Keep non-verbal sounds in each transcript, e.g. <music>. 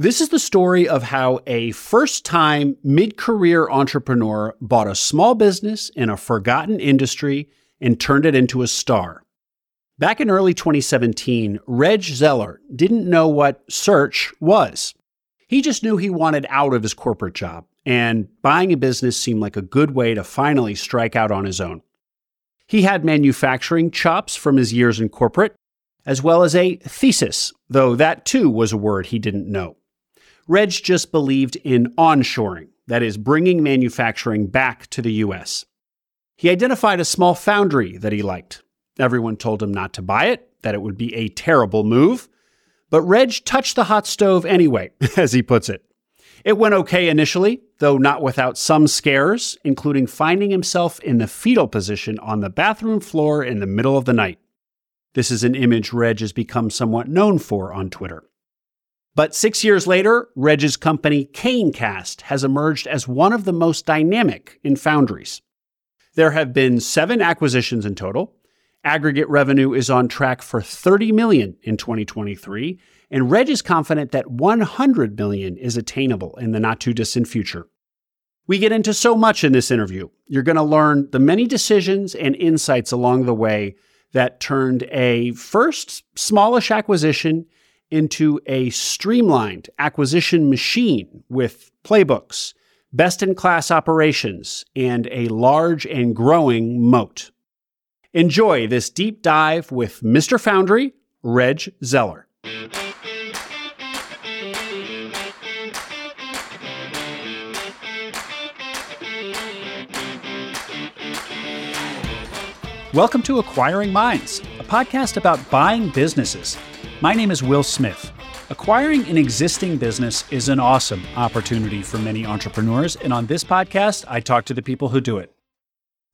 This is the story of how a first time mid career entrepreneur bought a small business in a forgotten industry and turned it into a star. Back in early 2017, Reg Zeller didn't know what search was. He just knew he wanted out of his corporate job, and buying a business seemed like a good way to finally strike out on his own. He had manufacturing chops from his years in corporate, as well as a thesis, though that too was a word he didn't know. Reg just believed in onshoring, that is, bringing manufacturing back to the US. He identified a small foundry that he liked. Everyone told him not to buy it, that it would be a terrible move. But Reg touched the hot stove anyway, <laughs> as he puts it. It went okay initially, though not without some scares, including finding himself in the fetal position on the bathroom floor in the middle of the night. This is an image Reg has become somewhat known for on Twitter. But six years later, Reg's company CaneKast has emerged as one of the most dynamic in foundries. There have been seven acquisitions in total. Aggregate revenue is on track for 30 million in 2023, and Reg is confident that 100 million is attainable in the not too distant future. We get into so much in this interview. You're going to learn the many decisions and insights along the way that turned a first smallish acquisition into a streamlined acquisition machine with playbooks, best in class operations, and a large and growing moat. Enjoy this deep dive with Mr. Foundry, Reg Zeller. Welcome to Acquiring Minds, a podcast about buying businesses. My name is Will Smith. Acquiring an existing business is an awesome opportunity for many entrepreneurs, and on this podcast, I talk to the people who do it.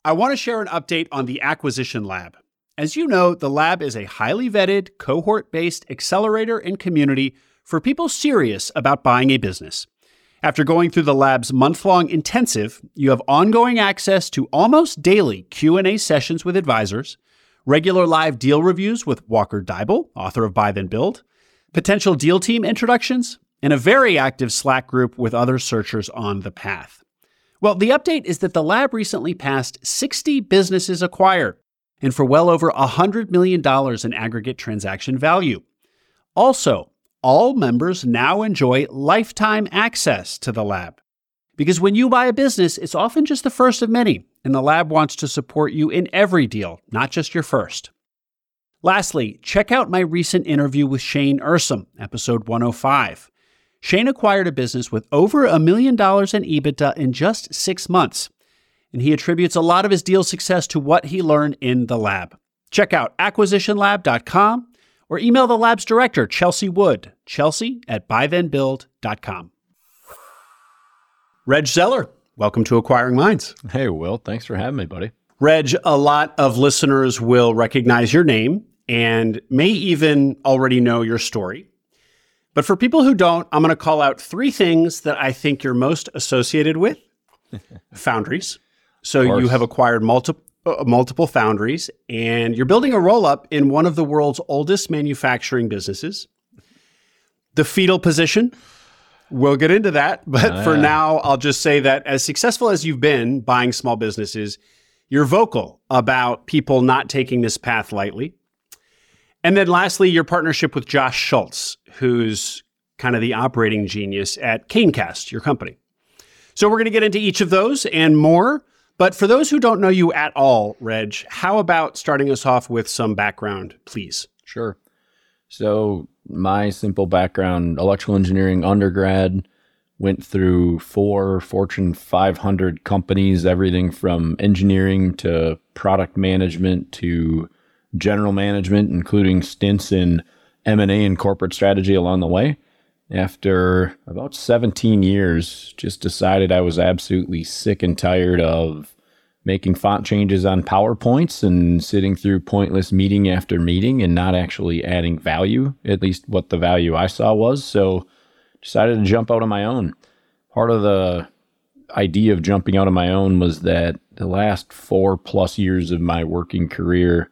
I want to share an update on the Acquisition Lab. As you know, the lab is a highly vetted, cohort based accelerator and community for people serious about buying a business. After going through the lab's month-long intensive, you have ongoing access to almost daily Q&A sessions with advisors, regular live deal reviews with Walker Deibel, author of Buy Then Build, potential deal team introductions, and a very active Slack group with other searchers on the path. Well, the update is that the lab recently passed 60 businesses acquired and for well over $100 million in aggregate transaction value. Also, all members now enjoy lifetime access to the lab. Because when you buy a business, it's often just the first of many, and the lab wants to support you in every deal, not just your first. Lastly, check out my recent interview with Shane Ursum, episode 105. Shane acquired a business with over a million dollars in EBITDA in just six months, and he attributes a lot of his deal success to what he learned in the lab. Check out acquisitionlab.com or email the lab's director, Chelsea Wood, chelsea at buythenbuild.com. Reg Zeller, welcome to Acquiring Minds. Hey, Will. Thanks for having me, buddy. Reg, a lot of listeners will recognize your name and may even already know your story. But for people who don't, I'm going to call out three things that I think you're most associated with <laughs> foundries. So you have acquired multiple. Uh, multiple foundries, and you're building a roll up in one of the world's oldest manufacturing businesses. The fetal position, We'll get into that. But uh, for now, I'll just say that as successful as you've been buying small businesses, you're vocal about people not taking this path lightly. And then lastly, your partnership with Josh Schultz, who's kind of the operating genius at CaneKast, your company. So we're going to get into each of those and more. But for those who don't know you at all, Reg, how about starting us off with some background, please? Sure. So my simple background electrical engineering undergrad went through four fortune 500 companies everything from engineering to product management to general management including stints in m&a and corporate strategy along the way. After about 17 years just decided i was absolutely sick and tired of making font changes on PowerPoints and sitting through pointless meeting after meeting and not actually adding value, at least what the value I saw was. So decided to jump out on my own. Part of the idea of jumping out on my own was that the last four plus years of my working career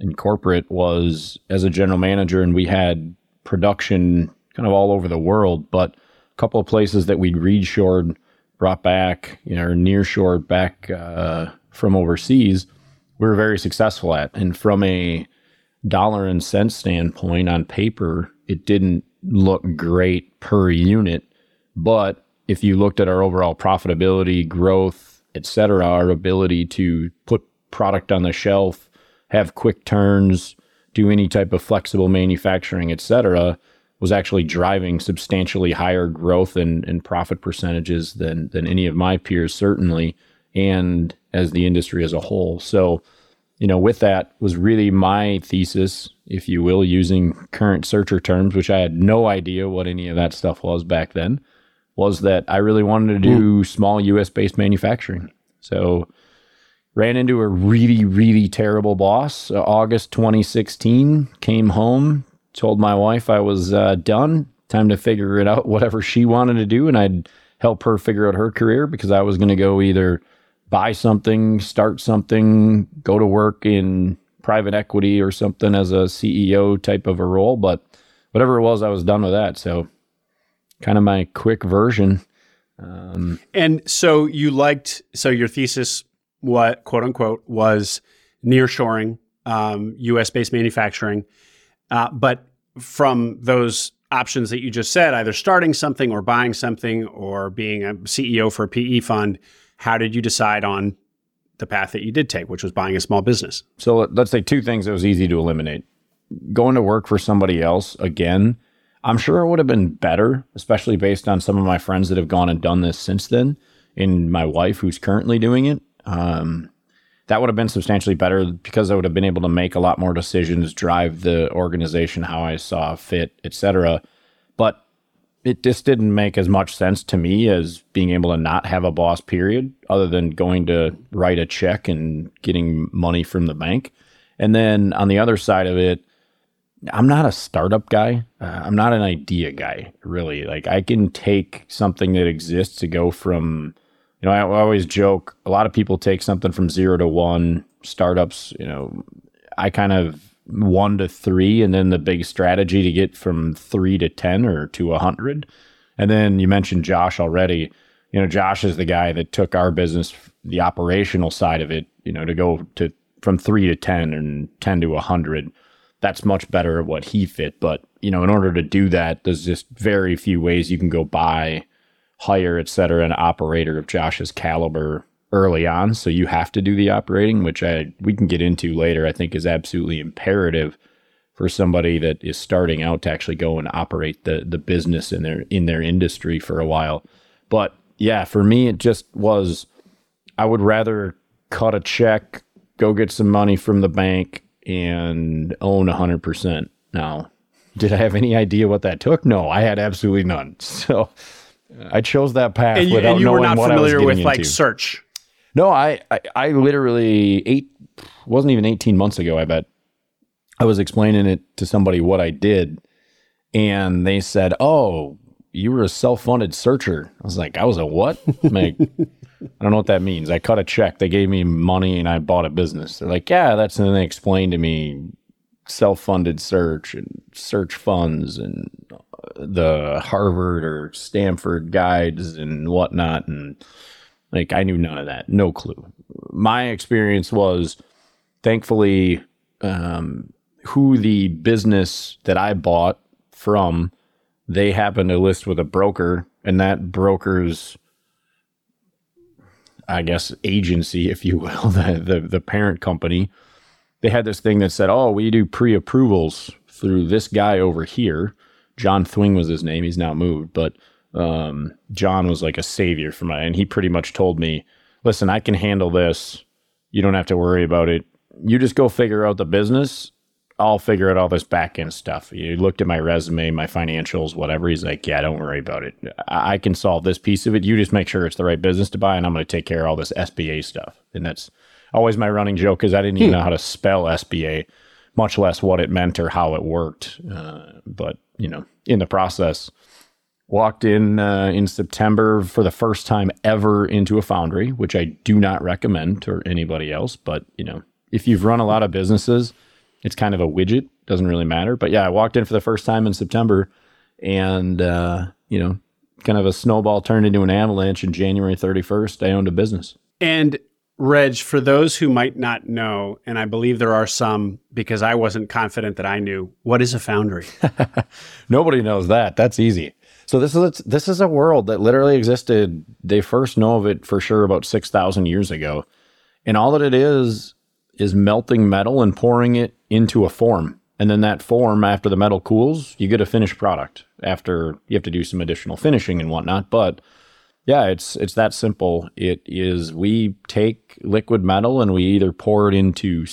in corporate was as a general manager, and we had production kind of all over the world, but a couple of places that we'd reshored, brought back, you know, or nearshored back uh, from overseas, we were very successful at. And from a dollar and cent standpoint on paper, it didn't look great per unit. But if you looked at our overall profitability, growth, et cetera, our ability to put product on the shelf, have quick turns, do any type of flexible manufacturing, et cetera, was actually driving substantially higher growth and, and profit percentages than than any of my peers, certainly, and as the industry as a whole. So, you know, with that was really my thesis, if you will, using current searcher terms, which I had no idea what any of that stuff was back then, was that I really wanted to do mm. small US based manufacturing. So ran into a really, really terrible boss. Uh, August 2016, came home, told my wife I was uh, done. Time to figure it out, <laughs> whatever she wanted to do. And I'd help her figure out her career because I was going to go either buy something, start something, go to work in private equity or something as a CEO type of a role. But whatever it was, I was done with that. So, kind of my quick version. Um, and so you liked, so your thesis what quote unquote was nearshoring, um, U.S. based manufacturing, uh, but from those options that you just said, either starting something or buying something or being a CEO for a PE fund, how did you decide on the path that you did take, which was buying a small business? So let's say two things that was easy to eliminate. Going to work for somebody else again, I'm sure it would have been better, especially based on some of my friends that have gone and done this since then, and my wife who's currently doing it. Um, that would have been substantially better because I would have been able to make a lot more decisions, drive the organization how I saw fit, etc. But it just didn't make as much sense to me as being able to not have a boss period other than going to write a check and getting money from the bank. And then on the other side of it i'm not a startup guy. Uh, i'm not an idea guy really. Like i can take something that exists to go from you know, I, always joke. A lot of people take something from zero to one. Startups, you know, I kind of one to three, and then the big strategy to get from three to ten or to a hundred. And then you mentioned Josh already. You know, Josh is the guy that took our business, the operational side of it, you know, to go to from three to ten and ten to a hundred. That's much better at what he fit. But you know, in order to do that, there's just very few ways you can go buy hire, et cetera, an operator of Josh's caliber early on. So you have to do the operating, which I we can get into later. I think is absolutely imperative for somebody that is starting out to actually go and operate the the business in their in their industry for a while. But yeah, for me, it just was. I would rather cut a check, go get some money from the bank, and own hundred percent. Now, did I have any idea what that took? No, I had absolutely none. <laughs> So I chose that path and you, without and you knowing were not what familiar I was with getting like search. No, I, I, I literally eight wasn't even 18 months ago. I bet I was explaining it to somebody what I did, and they said, "Oh, you were a self-funded searcher." I was like, "I was a what?" like, <laughs> I don't know what that means. I cut a check. They gave me money, and I bought a business. They're like, "Yeah, that's." And they explained to me self-funded search and search funds and the Harvard or Stanford guides and whatnot. And like, I knew none of that, no clue. My experience was thankfully um, who the business that I bought from, they happened to list with a broker, and that broker's I guess agency, if you will, <laughs> the, the the parent company, they had this thing that said, "Oh, we do pre-approvals through this guy over here." John Thwing was his name. He's now moved, but um, John was like a savior for my, and he pretty much told me, "Listen, I can handle this. You don't have to worry about it. You just go figure out the business. I'll figure out all this back end stuff." He looked at my resume, my financials, whatever. He's like, "Yeah, don't worry about it. I can solve this piece of it. You just make sure it's the right business to buy, and I'm going to take care of all this SBA stuff." And that's always my running joke because I didn't even hmm. know how to spell SBA, much less what it meant or how it worked. Uh, but you know, in the process. Walked in uh, in September for the first time ever into a foundry, which I do not recommend to anybody else. But you know, if you've run a lot of businesses, it's kind of a widget. Doesn't really matter. But yeah, I walked in for the first time in September, and uh, you know, kind of a snowball turned into an avalanche. And January 31st, I owned a business. And Reg, for those who might not know, and I believe there are some because I wasn't confident that I knew, what is a foundry? <laughs> Nobody knows that. That's easy. So this is this is a world that literally existed. They first know of it for sure about six thousand years ago, and all that it is is melting metal and pouring it into a form. And then that form, after the metal cools, you get a finished product. After you have to do some additional finishing and whatnot, but yeah, it's it's that simple. It is we take liquid metal and we either pour it into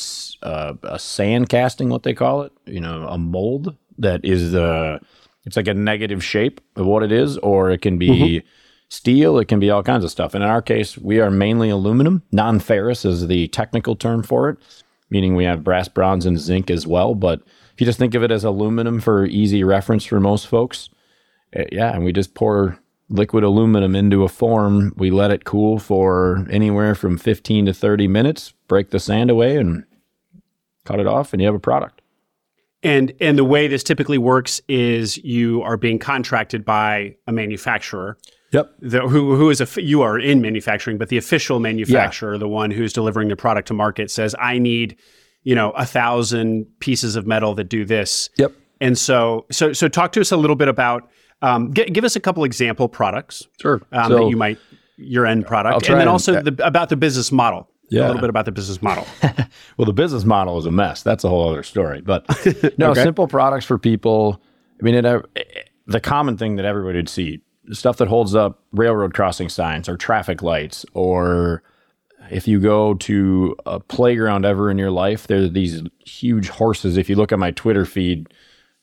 uh, a sand casting, what they call it, you know, a mold that is the uh, it's like a negative shape of what it is, or it can be mm-hmm. steel, it can be all kinds of stuff. And in our case, we are mainly aluminum. Non-ferrous is the technical term for it, meaning we have brass, bronze, and zinc as well. But if you just think of it as aluminum for easy reference for most folks, eh, yeah, and we just pour liquid aluminum into a form. We let it cool for anywhere from 15 to 30 minutes, break the sand away, and cut it off, and you have a product. And and the way this typically works is you are being contracted by a manufacturer. Yep. The, who who is a you are in manufacturing, but the official manufacturer, yeah. the one who's delivering the product to market, says I need, you know, a thousand pieces of metal that do this. Yep. And so so so talk to us a little bit about um, g- give us a couple example products. Sure. Um, so, that you might your end product, and then and, also uh, the, about the business model. Yeah. A little bit about the business model. <laughs> well, the business model is a mess. That's a whole other story. But <laughs> no, okay. simple products for people. I mean, it, uh, the common thing that everybody would see stuff that holds up railroad crossing signs or traffic lights, or if you go to a playground ever in your life, there are these huge horses. If you look at my Twitter feed,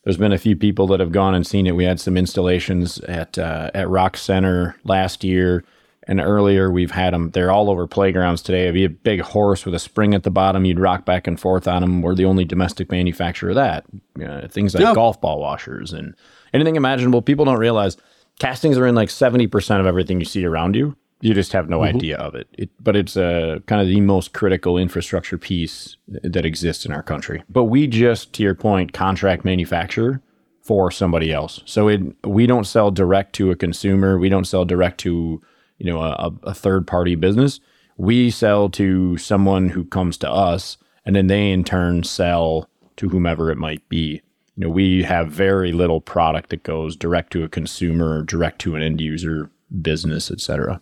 there's been a few people that have gone and seen it. We had some installations at uh, at Rock Center last year and earlier. We've had them. They're all over playgrounds today. It'd be a big horse with a spring at the bottom. You'd rock back and forth on them. We're the only domestic manufacturer of that. Uh, things like golf ball washers and anything imaginable. People don't realize castings are in like seventy percent of everything you see around you. You just have no mm-hmm. idea of it. it. But it's a uh, kind of the most critical infrastructure piece that exists in our country. But we just, to your point, contract manufacture for somebody else. So it we don't sell direct to a consumer. We don't sell direct to you know a, a third party business. We sell to someone who comes to us, and then they in turn sell to whomever it might be. You know, we have very little product that goes direct to a consumer, direct to an end user business, etc.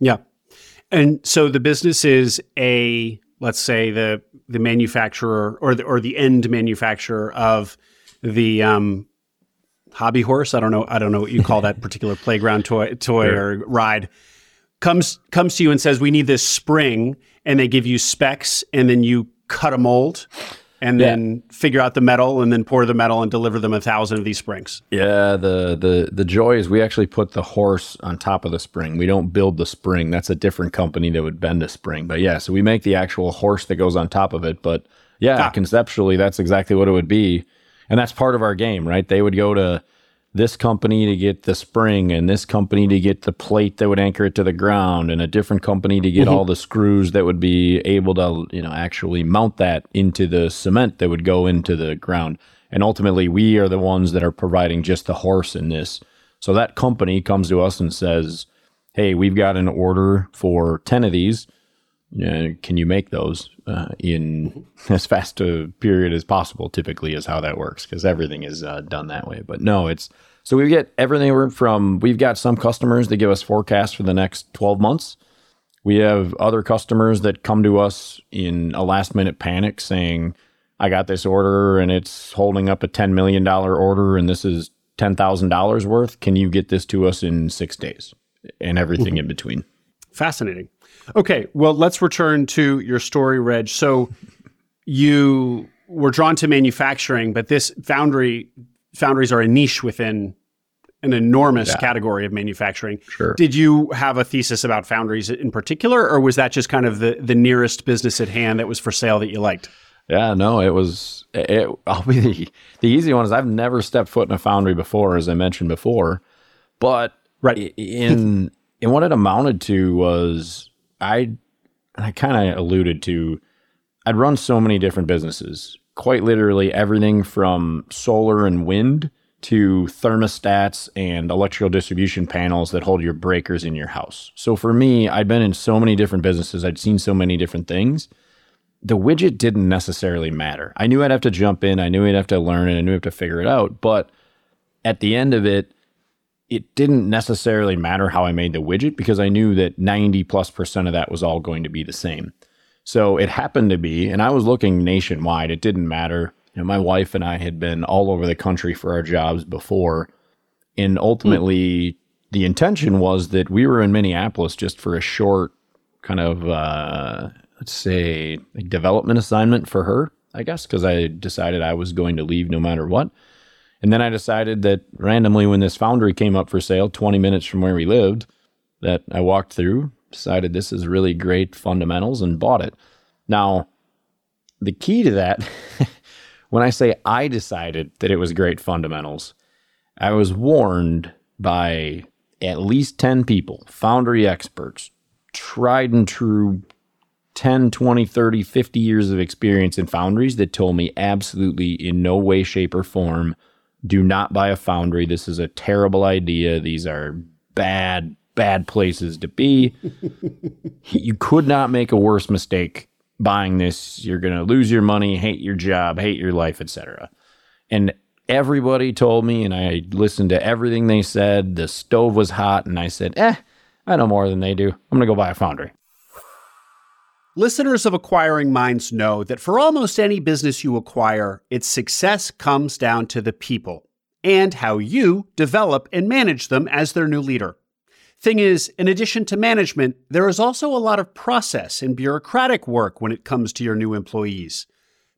Yeah. And so the business is a let's say the the manufacturer or the or the end manufacturer of the um, hobby horse. I don't know. I don't know what you call that <laughs> particular playground toy toy sure. or ride. Comes comes to you and says, "We need this spring," and they give you specs, and then you cut a mold and yeah. then figure out the metal and then pour the metal and deliver them a thousand of these springs. Yeah, the the the joy is we actually put the horse on top of the spring. We don't build the spring. That's a different company that would bend a spring. But yeah, so we make the actual horse that goes on top of it. But yeah, ah. conceptually that's exactly what it would be. And that's part of our game, right? They would go to this company to get the spring and this company to get the plate that would anchor it to the ground and a different company to get mm-hmm. all the screws that would be able to you know actually mount that into the cement that would go into the ground. And ultimately we are the ones that are providing just the horse in this. So that company comes to us and says hey we've got an order for 10 of these uh, can you make those uh, in <laughs> as fast a period as possible? Typically, is how that works because everything is uh, done that way. But no, it's so we get everything from. We've got some customers that give us forecasts for the next twelve months. We have other customers that come to us in a last minute panic saying, "I got this order and it's holding up a ten million dollar order, and this is ten thousand dollars worth. Can you get this to us in six days?" And everything in between. Fascinating. Okay, well, let's return to your story, Reg. So you were drawn to manufacturing, but this foundry foundries are a niche within an enormous yeah. category of manufacturing. Sure. Did you have a thesis about foundries in particular, or was that just kind of the the nearest business at hand that was for sale that you liked? Yeah, no, it was. It, I'll be the, the easy one is I've never stepped foot in a foundry before, as I mentioned before, but right in in what it amounted to was I I kind of alluded to I'd run so many different businesses, quite literally everything from solar and wind to thermostats and electrical distribution panels that hold your breakers in your house. So for me, I'd been in so many different businesses, I'd seen so many different things. The widget didn't necessarily matter. I knew I'd have to jump in, I knew I'd have to learn it, I knew I'd have to figure it out. But at the end of it, it didn't necessarily matter how I made the widget because I knew that 90 plus percent of that was all going to be the same. So it happened to be, and I was looking nationwide, it didn't matter you know, my wife and I had been all over the country for our jobs before. And ultimately, mm. the intention was that we were in Minneapolis just for a short kind of, uh, let's say, development assignment for her, I guess, because I decided I was going to leave no matter what. And then I decided that randomly, when this foundry came up for sale 20 minutes from where we lived, that I walked through, decided this is really great fundamentals, and bought it. Now, the key to that <laughs> when I say I decided that it was great fundamentals, I was warned by at least 10 people, foundry experts, tried and true 10, 20, 30, 50 years of experience in foundries that told me absolutely in no way, shape, or form do not buy a foundry. This is a terrible idea. These are bad, bad places to be. <laughs> you could not make a worse mistake buying this, you're going to lose your money, hate your job, hate your life, etc. And everybody told me, and I listened to everything they said. The stove was hot, and I said, eh, I know more than they do. I'm going to go buy a foundry. Listeners of Acquiring Minds know that for almost any business you acquire, its success comes down to the people and how you develop and manage them as their new leader. Thing is, in addition to management, there is also a lot of process and bureaucratic work when it comes to your new employees.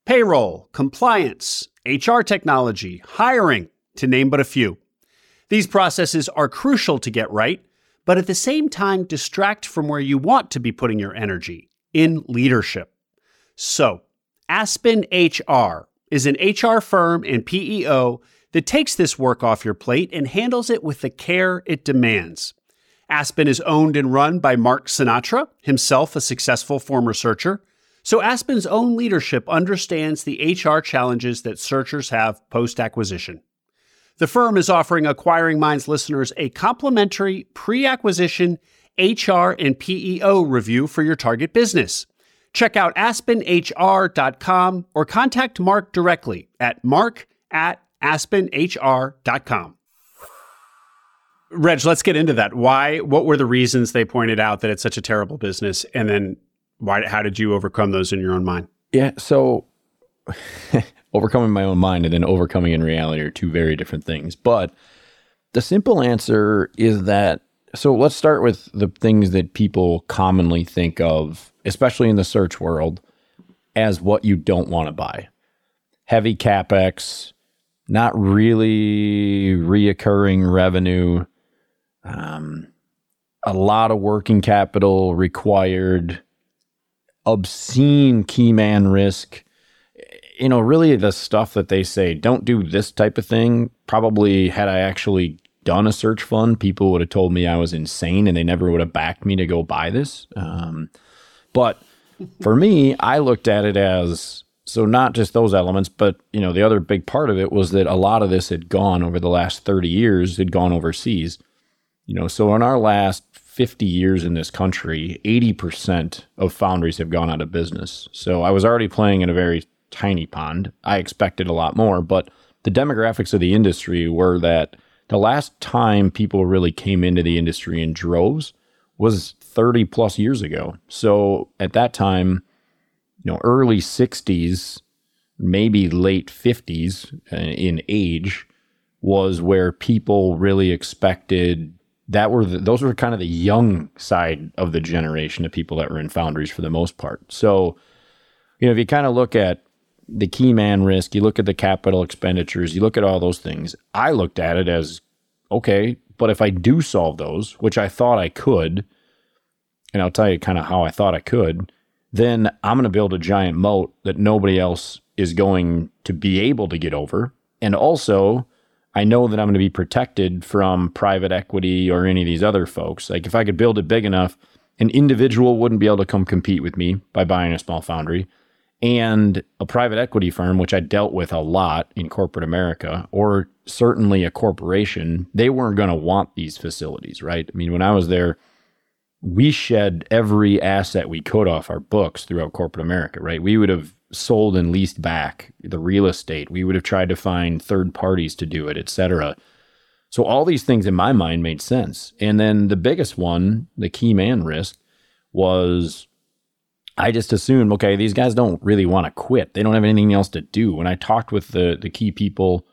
Payroll, compliance, HR technology, hiring, to name but a few. These processes are crucial to get right, but at the same time distract from where you want to be putting your energy in leadership. So, Aspen HR is an HR firm and PEO that takes this work off your plate and handles it with the care it demands. Aspen is owned and run by Mark Sinatra, himself a successful former searcher. So Aspen's own leadership understands the HR challenges that searchers have post acquisition. The firm is offering Acquiring Minds listeners a complimentary pre acquisition HR and PEO review for your target business. Check out aspenhr.com or contact Mark directly at mark at aspenhr.com. Reg, let's get into that. Why? What were the reasons they pointed out that it's such a terrible business, and then why? How did you overcome those in your own mind? Yeah, so <laughs> overcoming my own mind and then overcoming in reality are two very different things. But the simple answer is that. So let's start with the things that people commonly think of, especially in the search world, as what you don't want to buy. Heavy capex, not really reoccurring revenue um, a lot of working capital required, obscene key man risk. You know, really the stuff that they say, don't do this type of thing. Probably had I actually done a search fund, people would have told me I was insane and they never would have backed me to go buy this. Um, but for me, I looked at it as so not just those elements, but you know, the other big part of it was that a lot of this had gone over the last 30 years, had gone overseas. You know, so in our last 50 years in this country, 80% of foundries have gone out of business. So I was already playing in a very tiny pond. I expected a lot more, but the demographics of the industry were that the last time people really came into the industry in droves was 30 plus years ago. So at that time, you know, early 60s, maybe late 50s uh, in age was where people really expected that were the, those were kind of the young side of the generation of people that were in foundries for the most part. So, you know, if you kind of look at the key man risk, you look at the capital expenditures, you look at all those things. I looked at it as okay, but if I do solve those, which I thought I could, and I'll tell you kind of how I thought I could, then I'm going to build a giant moat that nobody else is going to be able to get over. And also, I know that I'm going to be protected from private equity or any of these other folks. Like if I could build it big enough, an individual wouldn't be able to come compete with me by buying a small foundry. And a private equity firm, which I dealt with a lot in corporate America, or certainly a corporation, they weren't going to want these facilities, right? I mean, when I was there, we shed every asset we could off our books throughout corporate America, right? We would have sold and leased back the real estate. We would have tried to find third parties to do it, et cetera. So all these things in my mind made sense. And then the biggest one, the key man risk, was I just assumed, okay, these guys don't really want to quit. They don't have anything else to do. When I talked with the the key people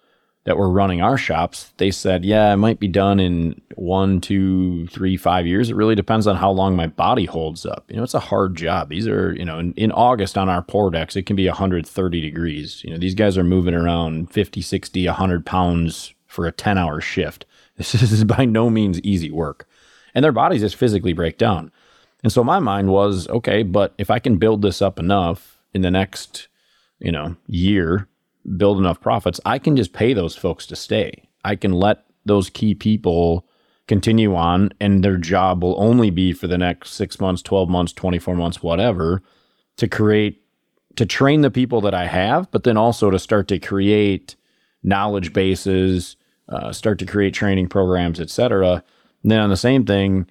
that were running our shops, they said, yeah, it might be done in one, two, three, five years. It really depends on how long my body holds up. You know, it's a hard job. These are, you know, in, in August on our pour decks, it can be 130 degrees. You know, these guys are moving around 50, 60, 100 pounds for a 10 hour shift. <laughs> This is by no means easy work. And their bodies just physically break down. And so my mind was, okay, but if I can build this up enough in the next, you know, year, build enough profits, I can just pay those folks to stay. I can let those key people continue on and their job will only be for the next 6 months, 12 months, 24 months, whatever, to create to train the people that I have, but then also to start to create knowledge bases, uh, start to create training programs, et cetera. And then on the same thing,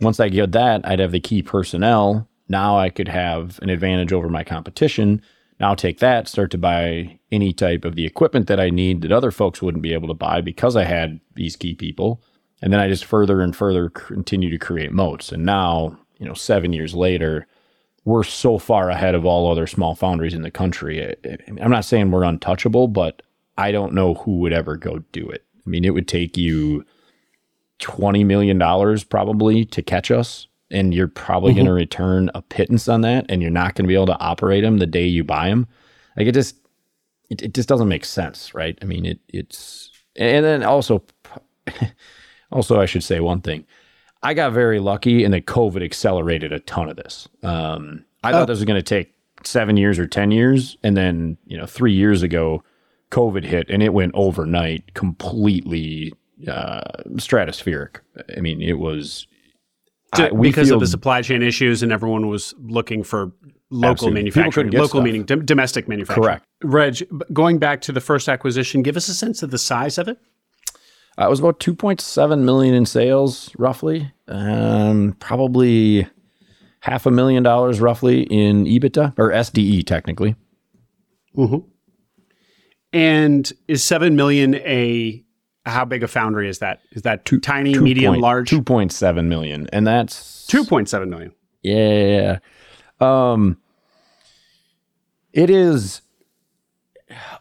once I get that, I'd have the key personnel. Now I could have an advantage over my competition. Now take that, start to buy any type of the equipment that I need that other folks wouldn't be able to buy because I had these key people. And then I just further and further continue to create moats. And now, you know, seven years later, we're so far ahead of all other small foundries in the country. I'm not saying we're untouchable, but I don't know who would ever go do it. I mean, it would take you $20 million probably to catch us. And you're probably mm-hmm. going to return a pittance on that. And you're not going to be able to operate them the day you buy them. Like it just, it, it just doesn't make sense, right? I mean, it, it's, and then also, <laughs> also, I should say one thing. I got very lucky and that COVID accelerated a ton of this. Um, I oh. thought this was going to take seven years or 10 years. And then, you know, three years ago, COVID hit and it went overnight completely uh, stratospheric. I mean, it was I, because feel, of the supply chain issues, and everyone was looking for local absolutely. manufacturing. Local stuff. meaning d- domestic manufacturing. Correct. Reg, going back to the first acquisition, give us a sense of the size of it. Uh, it was about 2.7 million in sales, roughly. Um, probably half a million dollars, roughly, in EBITDA or SDE, technically. Mm-hmm. And is seven million a how big a foundry is that? Is that two, tiny, two medium, point, large? 2.7 million. And that's 2.7 million. Yeah. Um, it is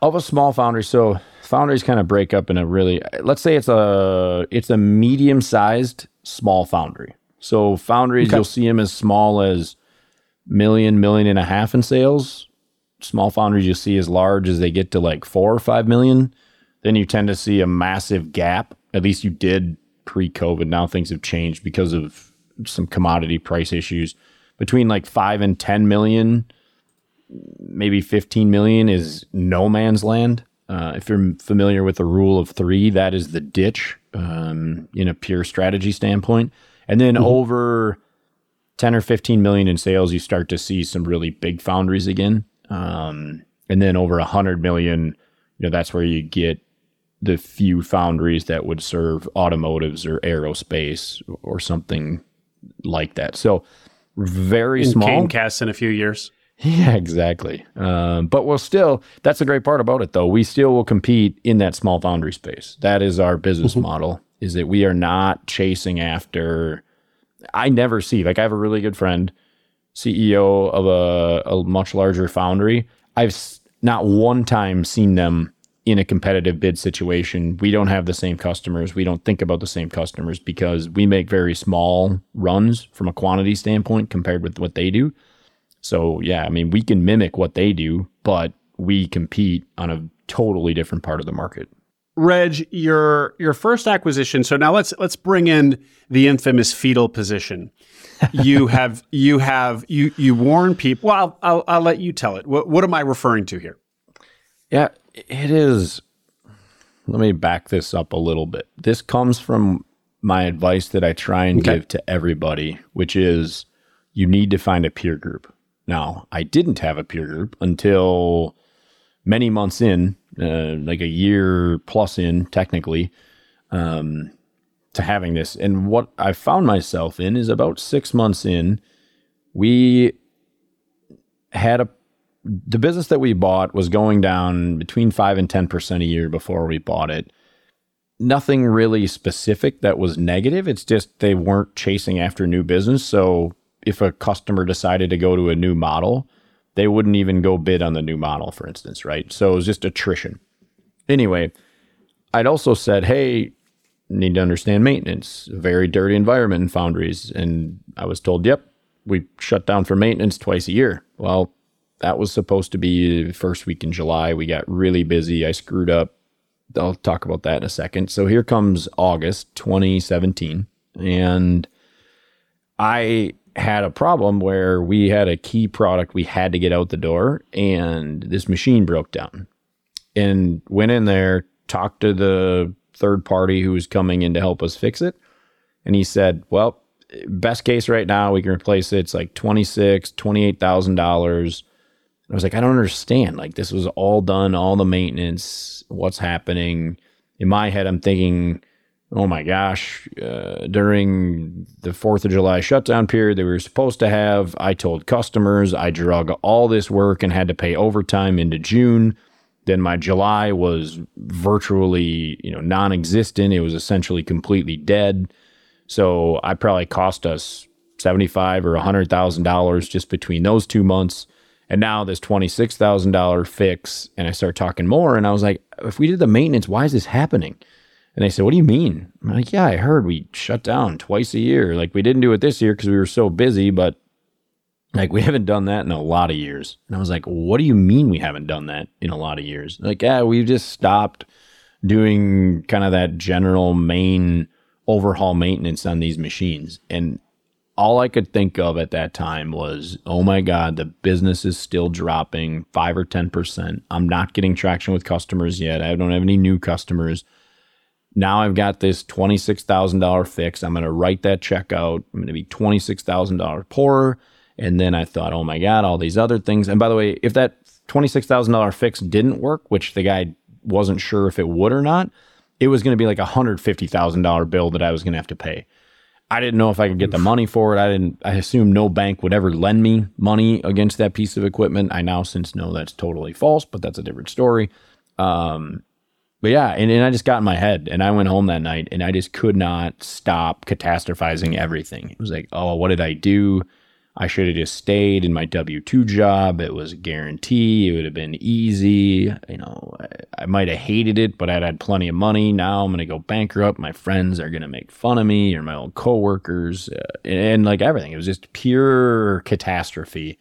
of a small foundry. So foundries kind of break up in a really, let's say it's a, it's a medium sized small foundry. So foundries, okay. you'll see them as small as million, million and a half in sales. Small foundries you'll see as large as they get to like four or five million then you tend to see a massive gap. At least you did pre COVID. Now things have changed because of some commodity price issues. Between like five and 10 million, maybe 15 million is no man's land. Uh, if you're familiar with the rule of three, that is the ditch um, in a pure strategy standpoint. And then mm-hmm. over 10 or 15 million in sales, you start to see some really big foundries again. Um, and then over 100 million, you know, that's where you get the few foundries that would serve automotives or aerospace or something like that. So very in small. Cane casts in a few years. <laughs> Yeah, exactly. Um, but we'll still, that's the great part about it though. We still will compete in that small foundry space. That is our business mm-hmm. model is that we are not chasing after, I never see, like I have a really good friend, CEO of a, a much larger foundry. I've not one time seen them in a competitive bid situation, we don't have the same customers. We don't think about the same customers because we make very small runs from a quantity standpoint compared with what they do. So, yeah, I mean, we can mimic what they do, but we compete on a totally different part of the market. Reg, your your first acquisition. So now let's let's bring in the infamous fetal position. <laughs> You have you have you you warn people. Well, I'll, I'll, I'll let you tell it. What what am I referring to here? Yeah, it is. Let me back this up a little bit. This comes from my advice that I try and okay. give to everybody, which is you need to find a peer group. Now, I didn't have a peer group until many months in, uh, like a year plus in, technically, um, to having this. And what I found myself in is about six months in, we had a the business that we bought was going down between five and ten percent a year before we bought it. Nothing really specific that was negative. It's just they weren't chasing after new business. So if a customer decided to go to a new model, they wouldn't even go bid on the new model, for instance, right? So it was just attrition. Anyway, I'd also said, hey, need to understand maintenance, very dirty environment in foundries. And I was told, yep, we shut down for maintenance twice a year. Well, that was supposed to be the first week in July. We got really busy. I screwed up. I'll talk about that in a second. So here comes August 2017. And I had a problem where we had a key product we had to get out the door and this machine broke down and went in there talked to the third party who was coming in to help us fix it and he said well best case right now we can replace it it's like 26 $28000 i was like i don't understand like this was all done all the maintenance what's happening in my head i'm thinking oh my gosh, uh, during the 4th of July shutdown period that we were supposed to have, I told customers I drug all this work and had to pay overtime into June. Then my July was virtually, you know, non-existent. It was essentially completely dead. So I probably cost us 75 or $100,000 just between those two months. And now this $26,000 fix and I start talking more and I was like, if we did the maintenance, why is this happening? And they said, What do you mean? I'm like, Yeah, I heard we shut down twice a year. Like, we didn't do it this year because we were so busy, but like, we <laughs> haven't done that in a lot of years. And I was like, What do you mean we haven't done that in a lot of years? Like, yeah, we've just stopped doing kind of that general main overhaul maintenance on these machines. And all I could think of at that time was, oh my God, the business is still dropping five or 10%. I'm not getting traction with customers yet. I don't have any new customers. Now I've got this $26,000 fix. I'm going to write that check out. I'm going to be $26,000 poorer. And then I thought, oh my God, all these other things. And by the way, if that $26,000 fix didn't work, which the guy wasn't sure if it would or not, it was going to be like a $150,000 bill that I was going to have to pay. I didn't know if I could get the money for it. I didn't, I assumed no bank would ever lend me money against that piece of equipment. I now since know that's totally false, but that's a different story. Um, but yeah, and, and I just got in my head and I went home that night and I just could not stop catastrophizing everything. It was like, oh, what did I do? I should have just stayed in my W 2 job. It was a guarantee. It would have been easy. You know, I, I might have hated it, but I'd had plenty of money. Now I'm going to go bankrupt. My friends are going to make fun of me or my old coworkers uh, and, and, like everything. It was just pure catastrophe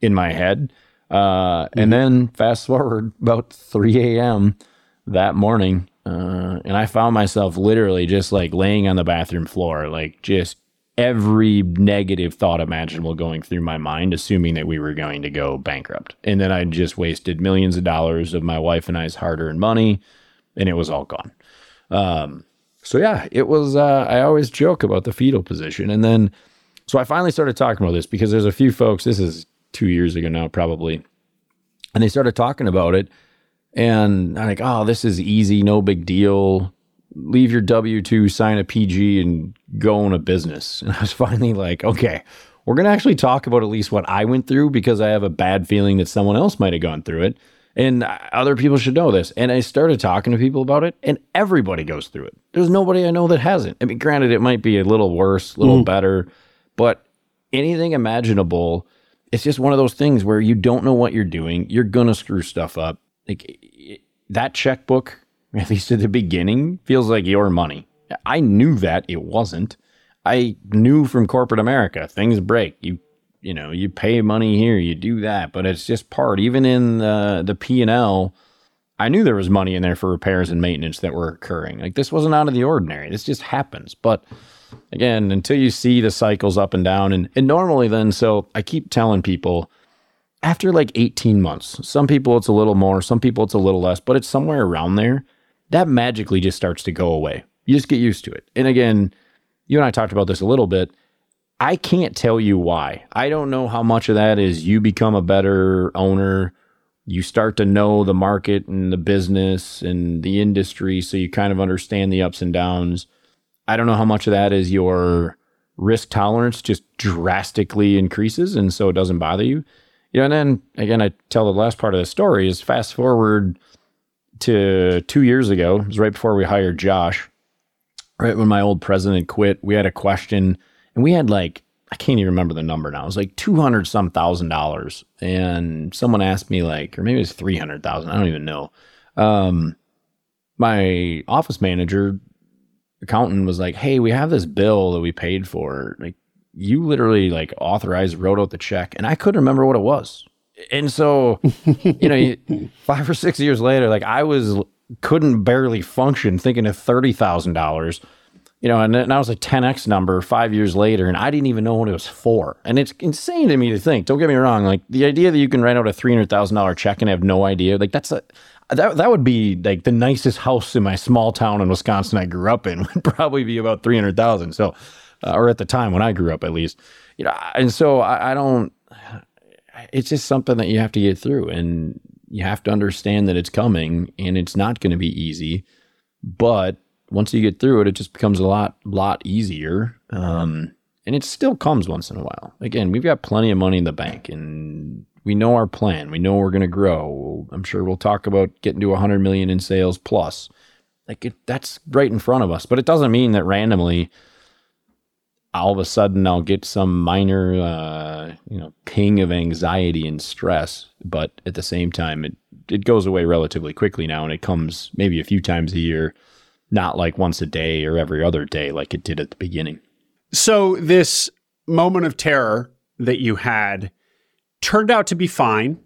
in my head. Uh, mm-hmm. And then fast forward about 3 a.m that morning. Uh, and I found myself literally just like laying on the bathroom floor, like just every negative thought imaginable going through my mind, assuming that we were going to go bankrupt. And then I just wasted millions of dollars of my wife and I's hard earned money, and it was all gone. Um, so yeah, it was. Uh, I always joke about the fetal position, and then so I finally started talking about this because there's a few folks. This is two years ago now, probably, and they started talking about it and I'm like, oh, this is easy, no big deal. Leave your W 2, sign a PG, and go on a business. <laughs> And I was finally like, okay, we're going to actually talk about at least what I went through because I have a bad feeling that someone else might have gone through it. And other people should know this. And I started talking to people about it, and everybody goes through it. There's nobody I know that hasn't. I mean, granted, it might be a little worse, a little mm. better, but anything imaginable, it's just one of those things where you don't know what you're doing. You're going to screw stuff up like that checkbook, <laughs> at least at the beginning, feels like your money. I knew that it wasn't. I knew from corporate America things break. You you know you pay money here, you do that, but it's just part. Even in the the P and L, I knew there was money in there for repairs and maintenance that were occurring. Like this wasn't out of the ordinary. This just happens. But again, until you see the cycles up and down, and and normally then, so I keep telling people after like 18 months, some people it's a little more, some people it's a little less, but it's somewhere around there. That magically just starts to go away. You just get used to it. And again, you and I talked about this a little bit. I can't tell you why. I don't know how much of that is you become a better owner. You start to know the market and the business and the industry, so you kind of understand the ups and downs. I don't know how much of that is your risk tolerance just drastically increases, and so it doesn't bother you. You know, and then again, I tell the last part of the story is fast forward to two years ago. It was right before we hired Josh. Right when my old president quit, we had a question and we had like I can't even remember the number now. It was like two hundred some thousand dollars, and someone asked me like, or maybe it was three hundred thousand. I don't even know. Um, my office manager, accountant, was like, "Hey, we have this bill that we paid for. Like, you literally like authorized, wrote out the check, and I couldn't remember what it was. And so, you know, <laughs> five or six years later, like I was couldn't barely function, thinking of thirty thousand dollars." you know, and that was a 10x number five years later, and I didn't even know what it was for. And it's insane to me to think. Don't get me wrong, like the idea that you can write out a three hundred thousand dollar check and have no idea, like that's a that that would be like the nicest house in my small town in Wisconsin I grew up in <laughs> would probably be about three hundred thousand. So, uh, or at the time when I grew up, at least, you know, and so I, I don't. It's just something that you have to get through, and you have to understand that it's coming, and it's not going to be easy, but once you get through it, it just becomes a lot, lot easier. Um, and it still comes once in a while. Again, we've got plenty of money in the bank and we know our plan. We know we're going to grow. I'm sure we'll talk about getting to 100 million in sales plus. Like it, that's right in front of us. But it doesn't mean that randomly, all of a sudden, I'll get some minor, uh, you know, ping of anxiety and stress. But at the same time, it it goes away relatively quickly now, and it comes maybe a few times a year not like once a day or every other day like it did at the beginning. So, this moment of terror that you had turned out to be fine.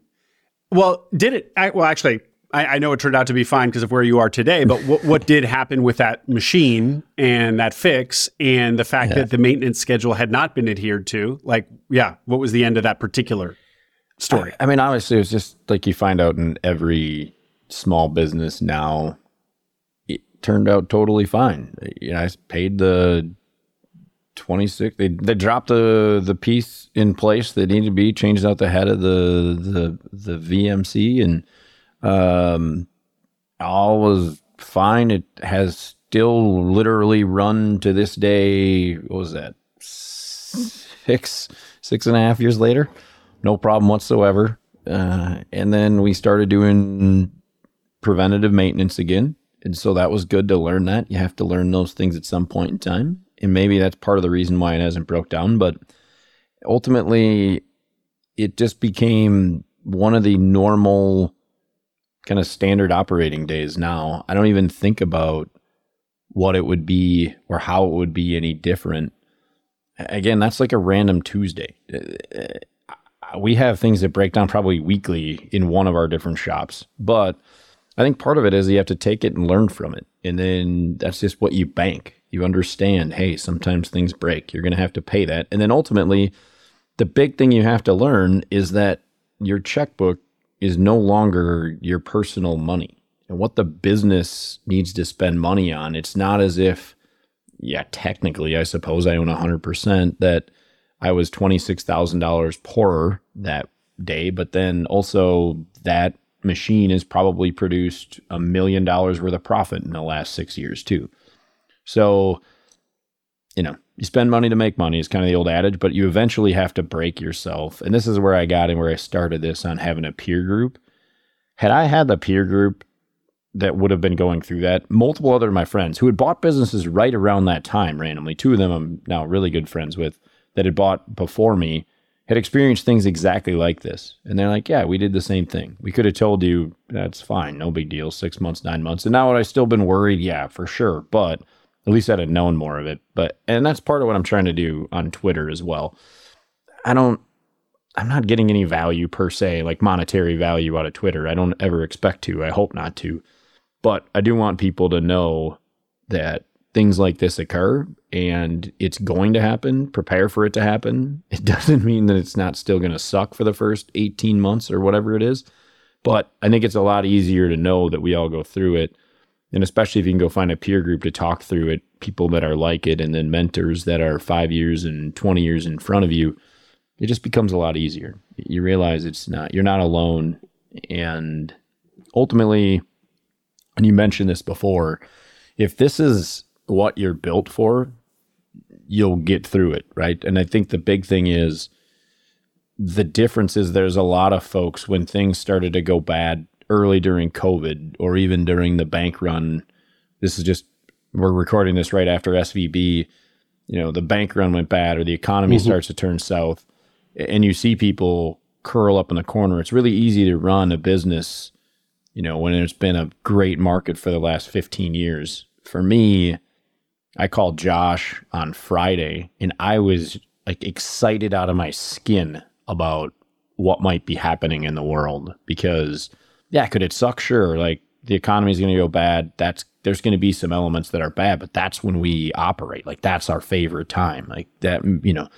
Well, did it? Well, actually, I, I know it turned out to be fine because of where you are today. But what, what did happen with that machine and that fix and the fact yeah. that the maintenance schedule had not been adhered to? Like, yeah, what was the end of that particular story? I, I mean, honestly, it was just like you find out in every small business now it turned out totally fine. You know, I paid the 26 they they dropped the the piece in place that needed to be changed out the head of the the the VMC and um all was fine it has still literally run to this day what was that six six and a half years later no problem whatsoever uh, and then we started doing preventative maintenance again and so that was good to learn that. You have to learn those things at some point in time. And maybe that's part of the reason why it hasn't broke down. But ultimately, it just became one of the normal kind of standard operating days now. I don't even think about what it would be or how it would be any different. Again, that's like a random Tuesday. Uh, we have things that break down probably weekly in one of our different shops, but I think part of it is you have to take it and learn from it. And then that's just what you bank. You understand, hey, sometimes things break. You're going to have to pay that. And then ultimately, the big thing you have to learn is that your checkbook is no longer your personal money. And what the business needs to spend money on, it's not as if, yeah, technically, I suppose I own 100%, that I was $26,000 poorer that day, but then also that machine has probably produced a million dollars worth of profit in the last six years too. So, you know, you spend money to make money is kind of the old adage, but you eventually have to break yourself. And this is where I got and where I started this on having a peer group. Had I had the peer group that would have been going through that, multiple other of my friends who had bought businesses right around that time randomly, two of them I'm now really good friends with that had bought before me had experienced things exactly like this. And they're like, yeah, we did the same thing. We could have told you that's fine, no big deal, six months, nine months. And now would I still been worried? Yeah, for sure. But at least I'd have known more of it. But, and that's part of what I'm trying to do on Twitter as well. I don't, I'm not getting any value per se, like monetary value out of Twitter. I don't ever expect to. I hope not to. But I do want people to know that things like this occur and it's going to happen, prepare for it to happen. <laughs> It doesn't mean that it's not still going to suck for the first 18 months or whatever it is. But I think it's a lot easier to know that we all go through it And especially if you can go find a peer group to talk through it, people that are like it, and then mentors that are five years and 20 years in front of you, it just becomes a lot easier. You realize it's not, you're not alone. And ultimately, and you mentioned this before, if this is what you're built for, you'll get through it, right? And I think the big thing is the difference is there's a lot of folks when things started to go bad early during COVID or even during the bank run. This is just, we're recording this right after SVB. You know, the bank run went bad or the economy mm-hmm. starts to turn south, and you see people curl up in the corner. It's really easy to run a business, you know, when it's been a great market for the last 15 years. For me, I called Josh on Friday and I was like excited out of my skin about what might be happening in the world because yeah, could it suck? Sure. Like the economy is going to go bad. That's there's going to be some elements that are bad, but that's when we operate. Like that's our favorite time. Like that, you know,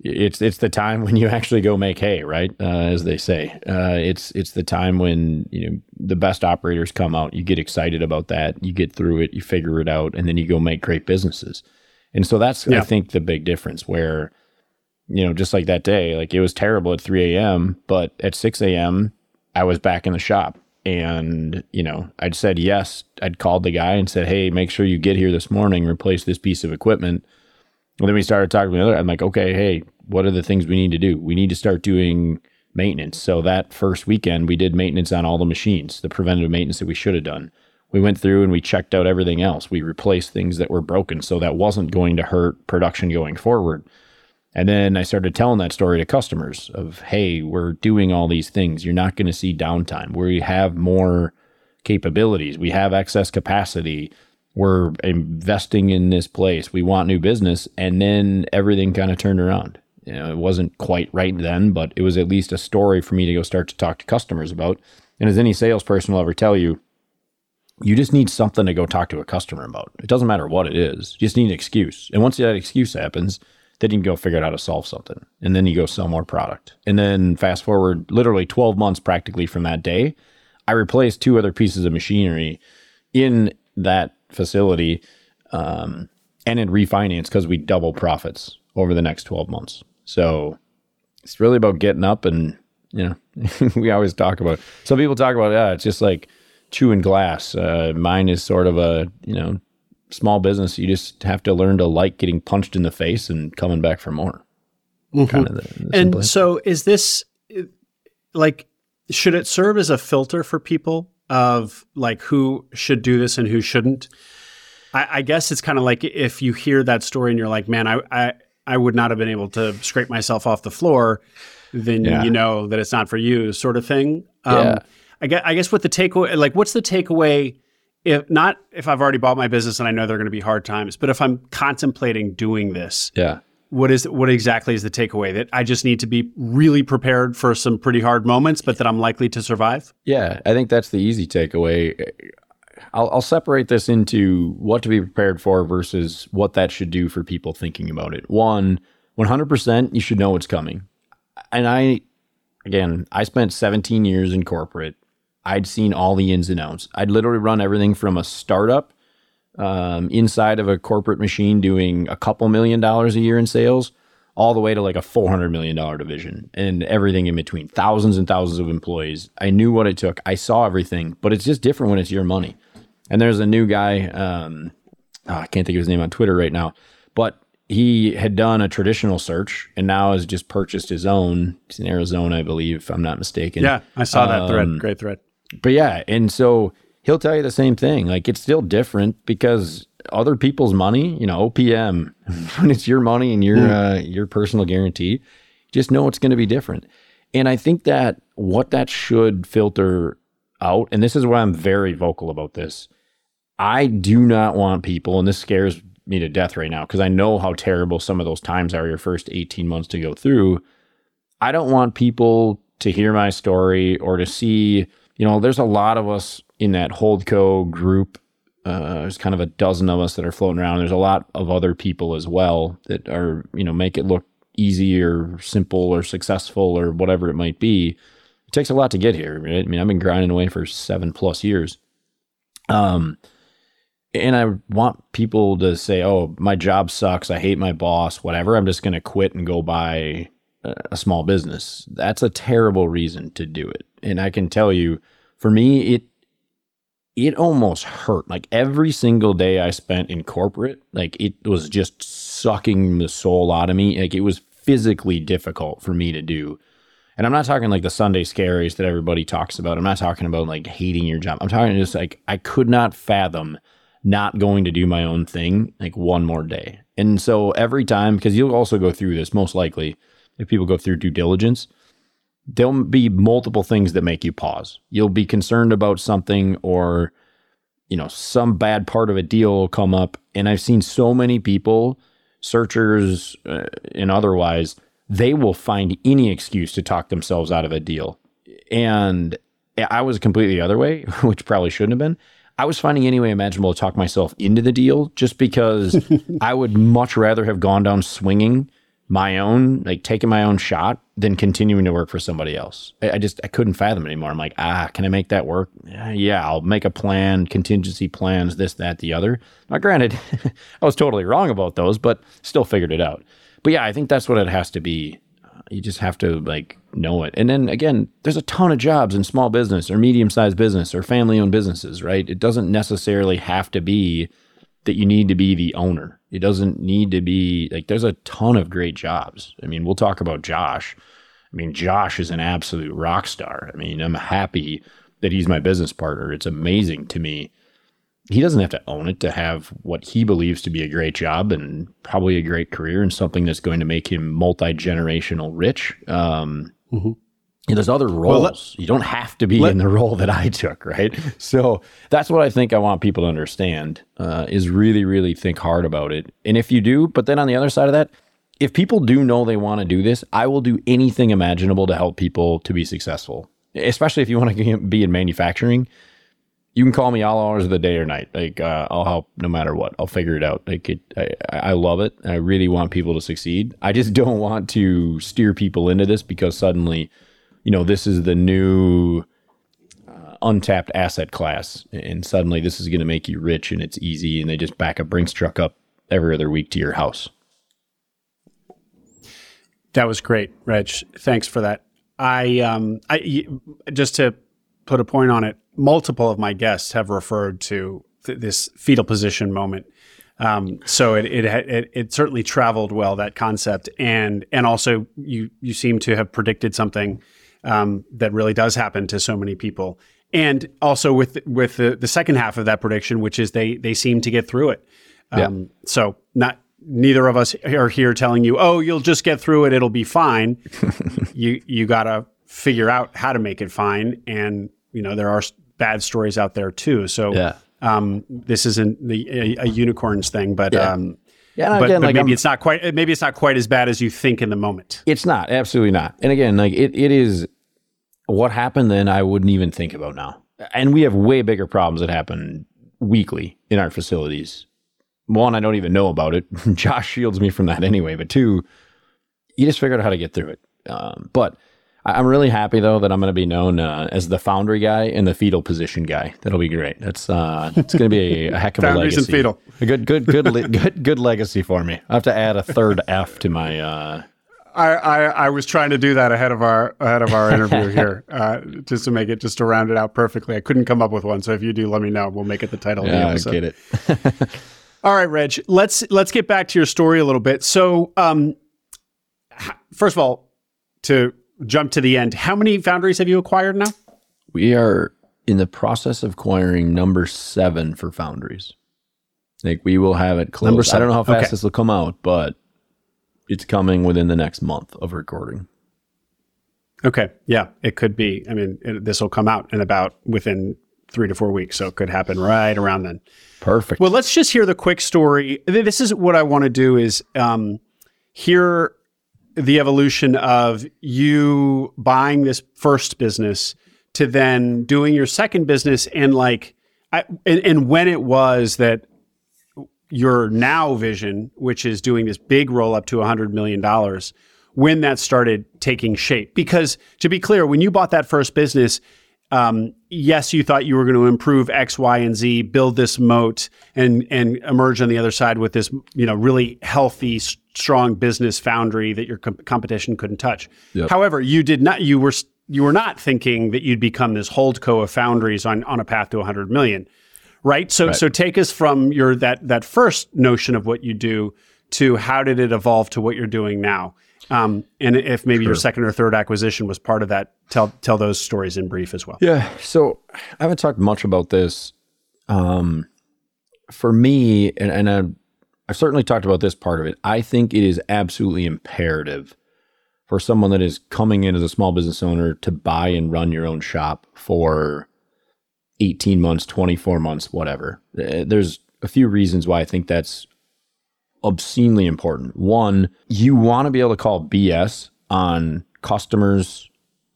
it's it's the time <laughs> when you actually go make hay, right? Uh, as they say, uh, it's it's the time when you know the best operators come out. You get excited about that. You get through it. You figure it out, and then you go make great businesses. And so that's yeah. I think the big difference. Where you know, just like that day, like it was terrible at 3 a.m., but at 6 a.m. I was back in the shop and you know i'd said yes. I'd called the guy and said hey make sure you get here this morning replace this piece of equipment. And then we started talking to the other i'm like okay hey what are the things we need to do? We need to start doing maintenance. So that first weekend we did maintenance on all the machines the preventative maintenance that we should have done. We went through and we checked out everything else. We replaced things that were broken. So that wasn't going to hurt production going forward and then I started telling that story to customers of, hey, we're doing all these things. You're not going to see downtime. We have more capabilities. We have excess capacity. We're investing in this place. We want new business. And then everything kind of turned around. You know, it wasn't quite right then, but it was at least a story for me to go start to talk to customers about. And as any salesperson will ever tell you, you just need something to go talk to a customer about. It doesn't matter what it is. You just need an excuse. And once that excuse happens, then you can go figure out how to solve something. And then you go sell more product. And then fast forward literally 12 months practically from that day, I replaced two other pieces of machinery in that facility um, and in refinance because we double profits over the next 12 months. So it's really about getting up and, you know, <laughs> we always talk about, some people talk about, yeah, it's just like chewing glass. Uh, mine is sort of a, you know, small business, you just have to learn to like getting punched in the face and coming back for more. Mm-hmm. Kind of the, the and so is this like should it serve as a filter for people of like who should do this and who shouldn't? I, I guess it's kind of like if you hear that story and you're like, man, I, I I would not have been able to scrape myself off the floor, then yeah. you know that it's not for you, sort of thing. Um, yeah. I guess, I guess what the takeaway, like, what's the takeaway if not if I've already bought my business and I know there are going to be hard times, but if I'm contemplating doing this, yeah. What is what exactly is the takeaway that I just need to be really prepared for some pretty hard moments, but that I'm likely to survive? Yeah, I think that's the easy takeaway. I'll, I'll separate this into what to be prepared for versus what that should do for people thinking about it. One, 100%, you should know what's coming. And I, again, I spent 17 years in corporate I'd seen all the ins and outs. I'd literally run everything from a startup um, inside of a corporate machine doing a couple million dollars a year in sales, all the way to like a $400 million division and everything in between, thousands and thousands of employees. I knew what it took. I saw everything, but it's just different when it's your money. And there's a new guy, um, oh, I can't think of his name on Twitter right now, but he had done a traditional search and now has just purchased his own. He's in Arizona, I believe, if I'm not mistaken. Yeah, I saw that um, thread. Great thread but yeah, and so he'll tell you the same thing. Like it's still different because other people's money, you know, OPM, <laughs> when it's your money and your mm. uh, your personal guarantee, just know it's going to be different. And I think that what that should filter out, and this is why I'm very vocal about this. I do not want people, and this scares me to death right now because I know how terrible some of those times are your first 18 months to go through. I don't want people to hear my story or to see you know, there's a lot of us in that Holdco group. Uh, there's kind of a dozen of us that are floating around. There's a lot of other people as well that are, you know, make it look easy or simple or successful or whatever it might be. It takes a lot to get here. Right? I mean, I've been grinding away for seven plus years. Um, and I want people to say, "Oh, my job sucks. I hate my boss. Whatever. I'm just going to quit and go buy a small business." That's a terrible reason to do it. And I can tell you, for me, it it almost hurt. Like every single day I spent in corporate, like it was just sucking the soul out of me. Like it was physically difficult for me to do. And I'm not talking like the Sunday scaries that everybody talks about. I'm not talking about like hating your job. I'm talking just like I could not fathom not going to do my own thing like one more day. And so every time, because you'll also go through this most likely if people go through due diligence, there'll be multiple things that make you pause. You'll be concerned about something or you know, some bad part of a deal will come up and I've seen so many people, searchers uh, and otherwise, they will find any excuse to talk themselves out of a deal. And I was completely the other way, <laughs> which probably shouldn't have been. I was finding any way imaginable to talk myself into the deal just because <laughs> I would much rather have gone down swinging my own, like taking my own shot than continuing to work for somebody else. I, I, just I couldn't fathom anymore. I'm like, ah, can I make that work? Yeah, I'll make a plan, contingency plans, this, that, the other. Now, granted, <laughs> I was totally wrong about those, but still figured it out. But yeah, I think that's what it has to be. You just have to like know it. And then again, there's a ton of jobs in small business or medium sized business or family owned businesses, right? It doesn't necessarily have to be that you need to be the owner. It doesn't need to be like there's a ton of great jobs. I mean, we'll talk about Josh. I mean, Josh is an absolute rock star. I mean, I'm happy that he's my business partner. It's amazing to me. He doesn't have to own it to have what he believes to be a great job and probably a great career and something that's going to make him multi generational rich. Um, mm-hmm there's other roles. Well, let, you don't have to be let, in the role that I took, right? So that's what I think I want people to understand uh, is really, really think hard about it. And if you do, but then on the other side of that, if people do know they want to do this, I will do anything imaginable to help people to be successful. Especially if you want to be in manufacturing, you can call me all hours of the day or night. Like uh, I'll help no matter what. I'll figure it out. Like it, I, I love it. I really want people to succeed. I just don't want to steer people into this because suddenly you know, this is the new uh, untapped asset class, and suddenly this is going to make you rich and it's easy, and they just back a Brinks truck up every other week to your house. That was great, Reg. Thanks for that. I, um, I just to put a point on it, multiple of my guests have referred to th- this fetal position moment. Um, so it, it, it it certainly traveled well that concept, and and also you you seem to have predicted something um, that really does happen to so many people. And also with with the, the second half of that prediction, which is they they seem to get through it. Um, yeah. So not neither of us are here telling you, oh, you'll just get through it, it'll be fine. <laughs> you you got to figure out how to make it fine, and you know there are bad stories out there too. So yeah. um, this isn't the a, a unicorns thing, but yeah. um, yeah, but, again, but like maybe I'm, it's not quite maybe it's not quite as bad as you think in the moment. It's not, absolutely not. And again, like it, it is what happened then I wouldn't even think about now. And we have way bigger problems that happen weekly in our facilities. One, I don't even know about it. <laughs> Josh shields me from that anyway. But two, you just figure out how to get through it. Um, but I'm really happy though that I'm going to be known uh, as the foundry guy and the fetal position guy. That'll be great. That's uh, it's going to be a, a, heck of a legacy. and fetal. A good, good, good, good, good legacy for me. I have to add a third F to my. Uh, I, I, I was trying to do that ahead of our ahead of our interview <laughs> here, uh, just to make it just to round it out perfectly. I couldn't come up with one, so if you do, let me know. We'll make it the title yeah, of the episode. I get it. <laughs> All right, Reg. Let's let's get back to your story a little bit. So, um, first of all, to jump to the end. How many foundries have you acquired now? We are in the process of acquiring number seven for foundries. Like we will have it closed. I don't know how fast okay. this will come out, but it's coming within the next month of recording. Okay. Yeah, it could be. I mean, this will come out in about within three to four weeks. So it could happen right around then. Perfect. Well, let's just hear the quick story. This is what I want to do is um, hear the evolution of you buying this first business to then doing your second business and like I, and, and when it was that your now vision which is doing this big roll up to 100 million dollars when that started taking shape? Because to be clear when you bought that first business um, yes, you thought you were going to improve X, Y, and Z, build this moat, and and emerge on the other side with this, you know, really healthy, strong business foundry that your com- competition couldn't touch. Yep. However, you did not. You were you were not thinking that you'd become this holdco of foundries on on a path to 100 million, right? So right. so take us from your that that first notion of what you do to how did it evolve to what you're doing now. Um, and if maybe sure. your second or third acquisition was part of that, tell tell those stories in brief as well. Yeah. So I haven't talked much about this. Um, for me, and, and I, I've certainly talked about this part of it. I think it is absolutely imperative for someone that is coming in as a small business owner to buy and run your own shop for 18 months, 24 months, whatever. Uh, there's a few reasons why I think that's obscenely important. One, you want to be able to call BS on customers,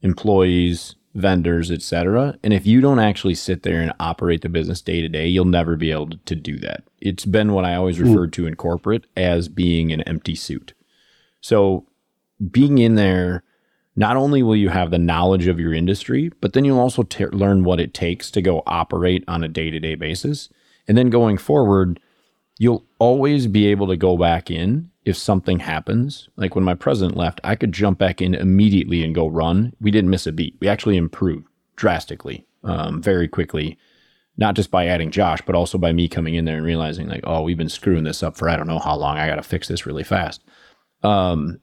employees, vendors, etc. And if you don't actually sit there and operate the business day to day, you'll never be able to do that. It's been what I always hmm. referred to in corporate as being an empty suit. So being in there, not only will you have the knowledge of your industry, but then you'll also t- learn what it takes to go operate on a day to day basis. And then going forward, you'll always be able to go back in if something happens. Like when my president left, I could jump back in immediately and go run. We didn't miss a beat. We actually improved drastically, um, very quickly, not just by adding Josh, but also by me coming in there and realizing, like, oh, we've been screwing this up for I don't know how long. I got to fix this really fast. Um,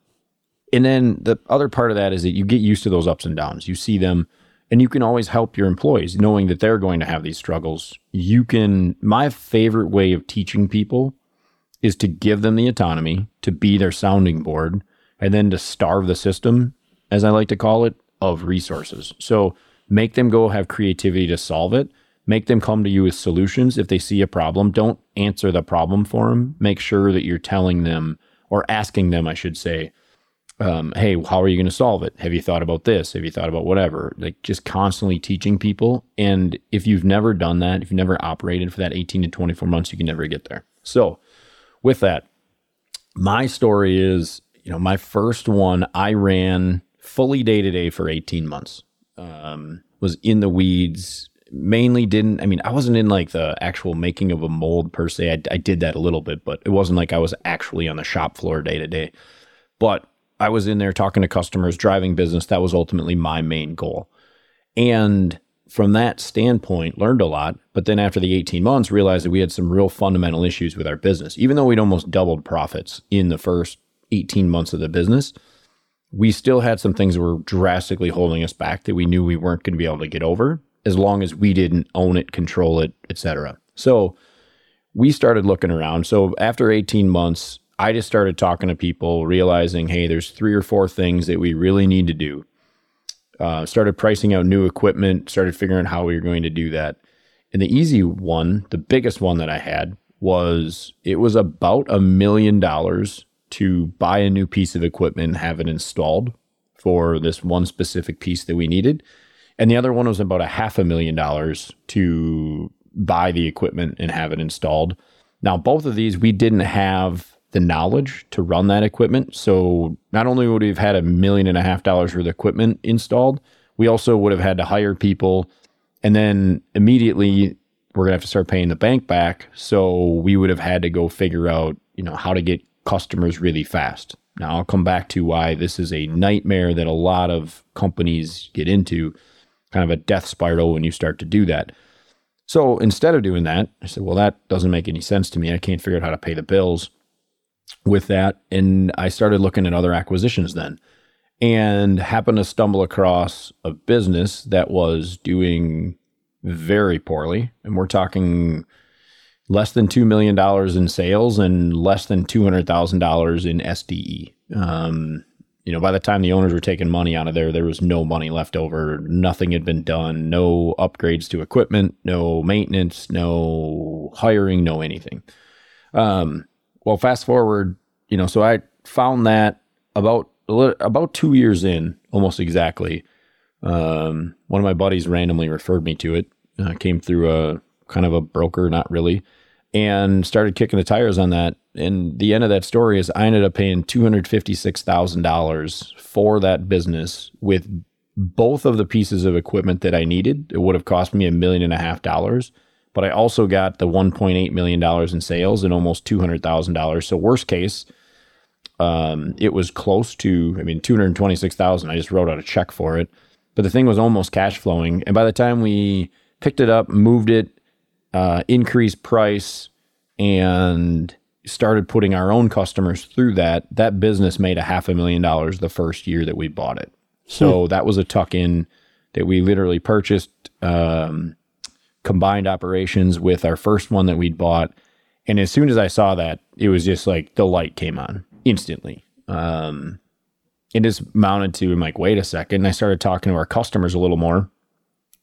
and then the other part of that is that you get used to those ups and downs. You see them and you can always help your employees knowing that they're going to have these struggles. You can, my favorite way of teaching people is to give them the autonomy to be their sounding board and then to starve the system, as I like to call it, of resources. So make them go have creativity to solve it. Make them come to you with solutions. If they see a problem, don't answer the problem for them. Make sure that you're telling them or asking them, I should say, um, hey, how are you going to solve it? Have you thought about this? Have you thought about whatever? Like just constantly teaching people. And if you've never done that, if you've never operated for that 18 to 24 months, you can never get there. So, with that, my story is, you know, my first one, I ran fully day to day for 18 months. Um, was in the weeds, mainly didn't, I mean, I wasn't in like the actual making of a mold per se. I, I did that a little bit, but it wasn't like I was actually on the shop floor day to day. But I was in there talking to customers, driving business. That was ultimately my main goal. And from that standpoint, learned a lot. But then after the 18 months, realized that we had some real fundamental issues with our business. Even though we'd almost doubled profits in the first 18 months of the business, we still had some things that were drastically holding us back that we knew we weren't going to be able to get over as long as we didn't own it, control it, etc. So we started looking around. So after 18 months, I just started talking to people, realizing, hey, there's three or four things that we really need to do. Uh, started pricing out new equipment, started figuring out how we were going to do that. And the easy one, the biggest one that I had was it was about a million dollars to buy a new piece of equipment and have it installed for this one specific piece that we needed. And the other one was about a half a million dollars to buy the equipment and have it installed. Now, both of these we didn't have the knowledge to run that equipment. So not only would we have had a million and a half dollars worth of equipment installed, we also would have had to hire people. And then immediately we're gonna have to start paying the bank back. So we would have had to go figure out, you know, how to get customers really fast. Now I'll come back to why this is a nightmare that a lot of companies get into, kind of a death spiral when you start to do that. So instead of doing that, I said, well, that doesn't make any sense to me. I can't figure out how to pay the bills with that. And I started looking at other acquisitions then and happened to stumble across a business that was doing very poorly. And we're talking less than $2 million in sales and less than $200,000 in SDE. Um, you know, by the time the owners were taking money out of there, there was no money left over. Nothing had been done. No upgrades to equipment, no maintenance, no hiring, no anything. Um, well, fast forward, you know, so I found that about about two years in, almost exactly. Um, one of my buddies randomly referred me to it. Uh, came through a kind of a broker, not really, and started kicking the tires on that. And the end of that story is I ended up paying two hundred fifty six thousand dollars for that business with both of the pieces of equipment that I needed. It would have cost me a million and a half dollars, but I also got the 1.8 million dollars in sales and almost two hundred thousand dollars. So worst case, um, it was close to I mean two hundred twenty six thousand. I just wrote out a check for it, but the thing was almost cash flowing. And by the time we picked it up, moved it, uh, increased price, and started putting our own customers through that, that business made a half a million dollars the first year that we bought it. So hmm. that was a tuck in that we literally purchased um, combined operations with our first one that we'd bought. And as soon as I saw that, it was just like the light came on instantly. Um, it just mounted to, I'm like, wait a second. And I started talking to our customers a little more.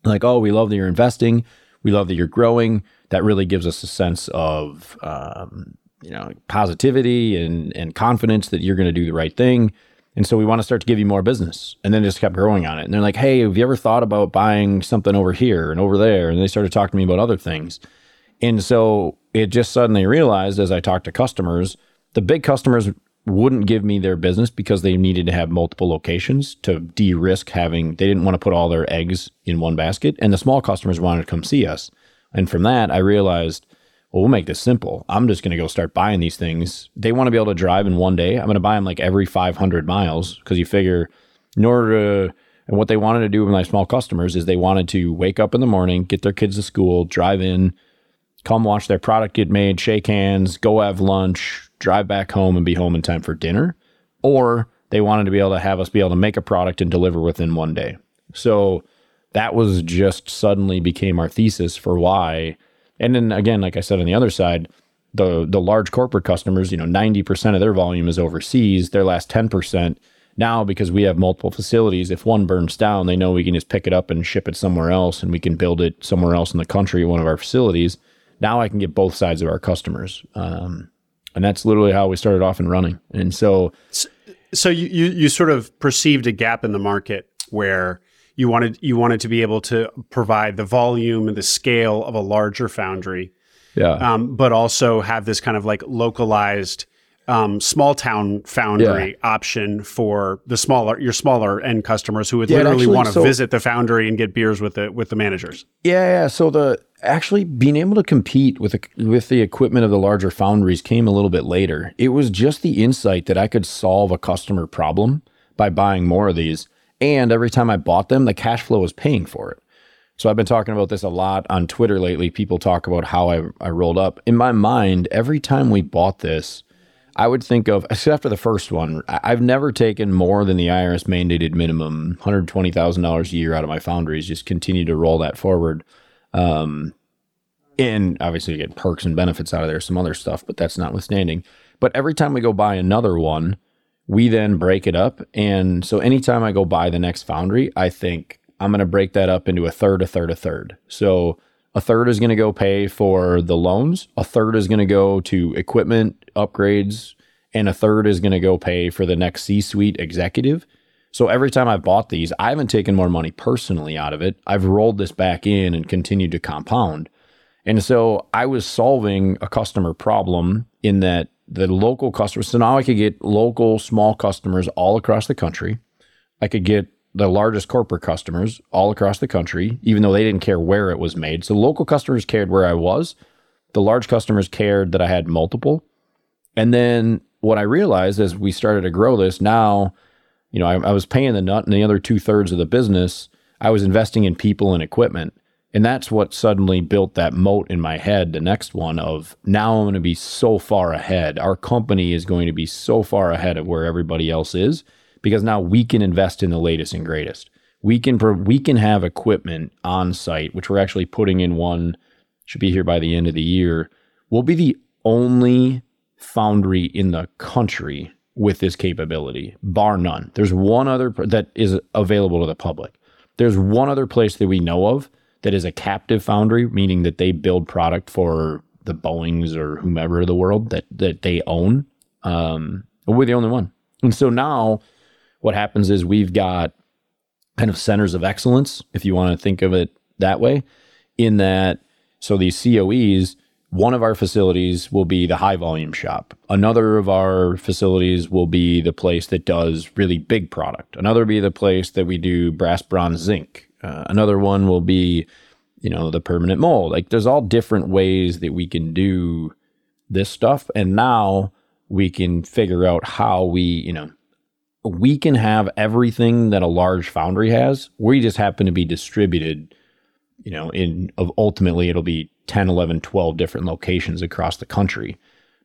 Like, oh, we love that you're investing. We love that you're growing. That really gives us a sense of um, you know positivity and and confidence that you're going to do the right thing and so we want to start to give you more business. And then just kept growing on it. And they're like hey have you ever thought about buying something over here and over there? And they started talking to me about other things. And so it just suddenly realized as i talked to customers the big customers wouldn't give me their business because they needed to have multiple locations to de-risk having they didn't want to put all their eggs in one basket. And the small customers wanted to come see us. And from that i realized well, we'll make this simple. I'm just going to go start buying these things. They want to be able to drive in one day. I'm going to buy them like every 500 miles because you figure in order to, and what they wanted to do with my small customers is they wanted to wake up in the morning, get their kids to school, drive in, come watch their product get made, shake hands, go have lunch, drive back home and be home in time for dinner. Or they wanted to be able to have us be able to make a product and deliver within one day. So that was just suddenly became our thesis for why and then again, like I said on the other side, the the large corporate customers, you know, 90% of their volume is overseas. Their last 10% now because we have multiple facilities, if one burns down, they know we can just pick it up and ship it somewhere else and we can build it somewhere else in the country, one of our facilities. Now I can get both sides of our customers. Um, and that's literally how we started off and running. And so so you, you you sort of perceived a gap in the market where you wanted you wanted to be able to provide the volume and the scale of a larger foundry, yeah. Um, but also have this kind of like localized um, small town foundry yeah. option for the smaller your smaller end customers who would yeah, literally want to so, visit the foundry and get beers with the with the managers. Yeah, yeah. So the actually being able to compete with the, with the equipment of the larger foundries came a little bit later. It was just the insight that I could solve a customer problem by buying more of these. And every time I bought them, the cash flow was paying for it. So I've been talking about this a lot on Twitter lately. People talk about how I, I rolled up. In my mind, every time we bought this, I would think of, except for the first one, I've never taken more than the IRS mandated minimum, $120,000 a year out of my foundries, just continue to roll that forward. Um, and obviously you get perks and benefits out of there, some other stuff, but that's notwithstanding. But every time we go buy another one, we then break it up. And so anytime I go buy the next foundry, I think I'm going to break that up into a third, a third, a third. So a third is going to go pay for the loans, a third is going to go to equipment upgrades, and a third is going to go pay for the next C suite executive. So every time I've bought these, I haven't taken more money personally out of it. I've rolled this back in and continued to compound. And so I was solving a customer problem in that the local customers. So now I could get local small customers all across the country. I could get the largest corporate customers all across the country, even though they didn't care where it was made. So local customers cared where I was. The large customers cared that I had multiple. And then what I realized as we started to grow this, now, you know, I, I was paying the nut and the other two thirds of the business. I was investing in people and equipment. And that's what suddenly built that moat in my head. The next one of now I'm going to be so far ahead. Our company is going to be so far ahead of where everybody else is because now we can invest in the latest and greatest. We can we can have equipment on site, which we're actually putting in one should be here by the end of the year. We'll be the only foundry in the country with this capability, bar none. There's one other that is available to the public. There's one other place that we know of that is a captive foundry, meaning that they build product for the Boeings or whomever the world that that they own. Um, we're the only one. And so now what happens is we've got kind of centers of excellence, if you want to think of it that way, in that so these COEs one of our facilities will be the high volume shop. Another of our facilities will be the place that does really big product. Another will be the place that we do brass, bronze, zinc. Uh, another one will be, you know, the permanent mold. Like there's all different ways that we can do this stuff. And now we can figure out how we, you know, we can have everything that a large foundry has. We just happen to be distributed, you know, in of ultimately it'll be 10, 11, 12 different locations across the country.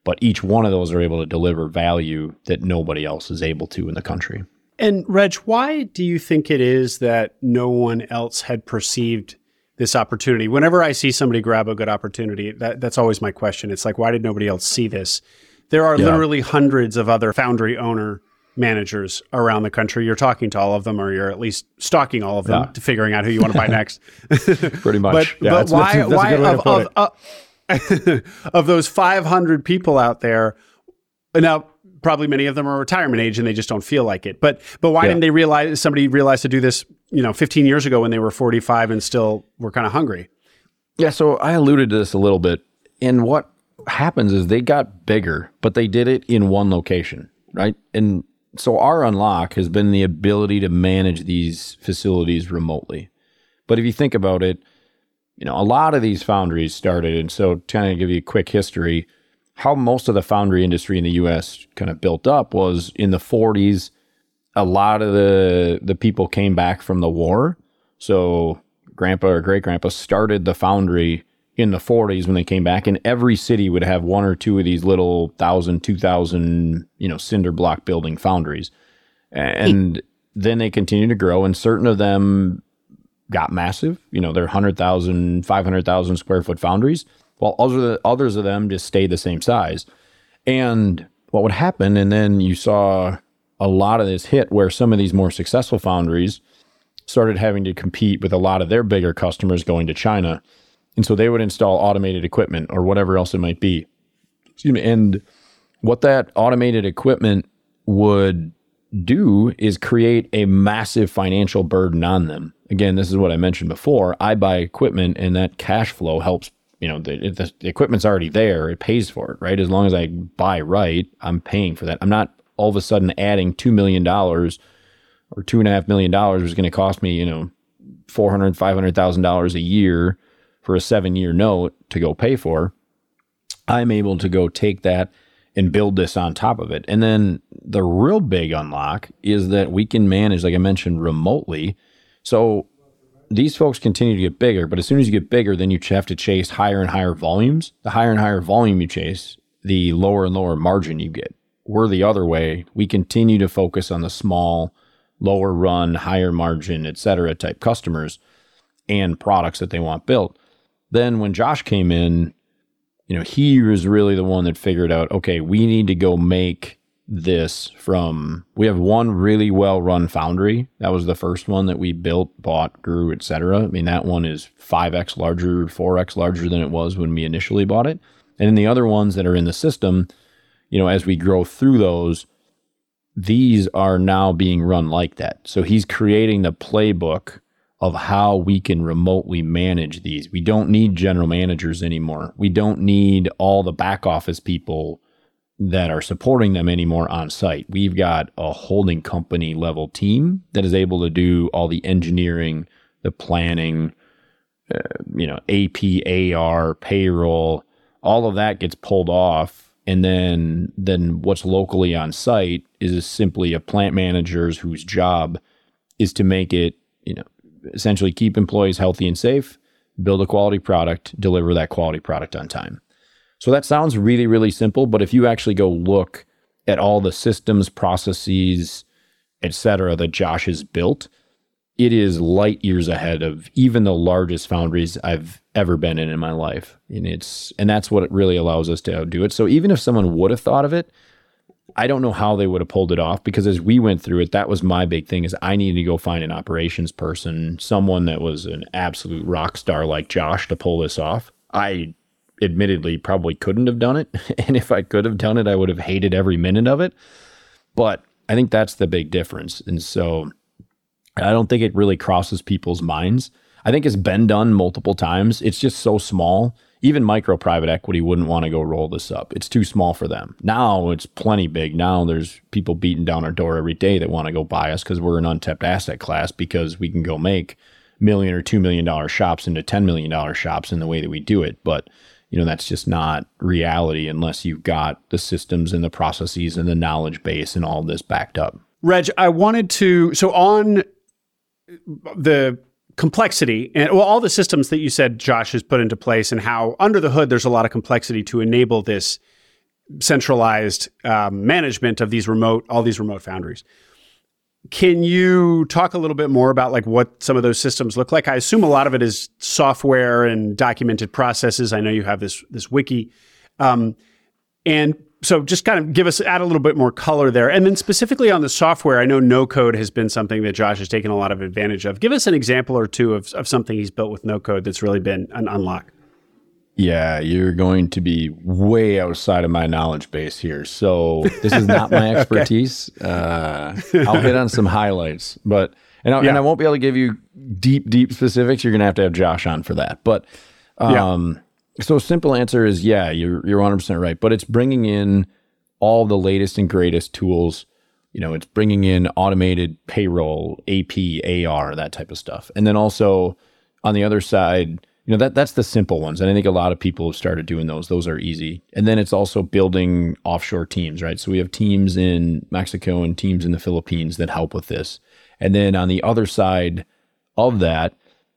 But each one of those are able to deliver value that nobody else is able to in the country. And Reg, why do you think it is that no one else had perceived this opportunity? Whenever I see somebody grab a good opportunity, that, that's always my question. It's like, why did nobody else see this? There are yeah. literally hundreds of other foundry owner managers around the country. You're talking to all of them, or you're at least stalking all of them yeah. to figuring out who you want to buy <laughs> next. Pretty much. but, yeah, but why? That's, that's why of, of, of, <laughs> of, those 500 people out there? Now, probably many of them are retirement age and they just don't feel like it. But but why yeah. didn't they realize? Somebody realized to do this, you know, 15 years ago when they were 45 and still were kind of hungry. Yeah. So I alluded to this a little bit. And what happens is they got bigger, but they did it in one location, right? And so our unlock has been the ability to manage these facilities remotely. But if you think about it, you know, a lot of these foundries started, and so kind of give you a quick history, how most of the foundry industry in the U.S. kind of built up was in the 40s. A lot of the the people came back from the war, so grandpa or great grandpa started the foundry in the 40s when they came back and every city would have one or two of these little 1000 2000 you know cinder block building foundries and then they continued to grow and certain of them got massive you know they're 100,000 500,000 square foot foundries while other others of them just stayed the same size and what would happen and then you saw a lot of this hit where some of these more successful foundries started having to compete with a lot of their bigger customers going to China and so they would install automated equipment or whatever else it might be. Excuse me. And what that automated equipment would do is create a massive financial burden on them. Again, this is what I mentioned before. I buy equipment and that cash flow helps, you know, the, the, equipment's already there. It pays for it, right? As long as I buy right, I'm paying for that. I'm not all of a sudden adding $2 million or $2.5 million, is going to cost me, you know, $400,000, $500,000 a year for a seven year note to go pay for, I'm able to go take that and build this on top of it. And then the real big unlock is that we can manage, like I mentioned, remotely. So these folks continue to get bigger, but as soon as you get bigger, then you have to chase higher and higher volumes. The higher and higher volume you chase, the lower and lower margin you get. We're the other way. We continue to focus on the small, lower run, higher margin, et cetera type customers and products that they want built. Then when Josh came in, you know, he was really the one that figured out, okay, we need to go make this from we have one really well run foundry that was the first one that we built bought grew etc i mean that one is 5x larger 4x larger than it was when we initially bought it and then the other ones that are in the system you know as we grow through those these are now being run like that so he's creating the playbook of how we can remotely manage these. We don't need general managers anymore. We don't need all the back office people that are supporting them anymore on site. We've got a holding company level team that is able to do all the engineering, the planning, uh, you know, AP, AR, payroll, all of that gets pulled off and then then what's locally on site is simply a plant manager's whose job is to make it, you know, essentially keep employees healthy and safe, build a quality product, deliver that quality product on time. So that sounds really, really simple, but if you actually go look at all the systems, processes, et cetera, that Josh has built, it is light years ahead of even the largest foundries I've ever been in in my life. And it's and that's what it really allows us to do it. So even if someone would have thought of it, I don't know how they would have pulled it off because as we went through it, that was my big thing is I needed to go find an operations person, someone that was an absolute rock star like Josh to pull this off. I admittedly probably couldn't have done it. <laughs> And if I could have done it, I would have hated every minute of it. But I think that's the big difference. And so I don't think it really crosses people's minds. I think it's been done multiple times. It's just so small even micro private equity wouldn't want to go roll this up. It's too small for them. Now it's plenty big. Now there's people beating down our door every day that want to go buy us because we're an untapped asset class because we can go make million or two million dollar shops into ten million dollar shops in the way that we do it. But you know that's just not reality unless you've got the systems and the processes and the knowledge base and all this backed up. Reg, I wanted to so on the complexity and well, all the systems that you said Josh has put into place and how under the hood there's a lot of complexity to enable this centralized um, management of these remote all these remote foundries. Can you talk a little bit more about like what some of those systems look like? I assume a lot of it is software and documented processes. I know you have this this wiki, um, and so just kind of give us add a little bit more color there and then specifically on the software i know no code has been something that josh has taken a lot of advantage of give us an example or two of, of something he's built with no code that's really been an unlock yeah you're going to be way outside of my knowledge base here so this is not my <laughs> expertise okay. uh, i'll hit on some highlights but and, yeah. and i won't be able to give you deep deep specifics you're going to have to have josh on for that but um, yeah so simple answer is yeah, you're you're 100% right, but it's bringing in all the latest and greatest tools. You know, it's bringing in automated payroll, AP, AR, that type of stuff. And then also on the other side, you know, that that's the simple ones. And I think a lot of people have started doing those. Those are easy. And then it's also building offshore teams, right? So we have teams in Mexico and teams in the Philippines that help with this. And then on the other side of that,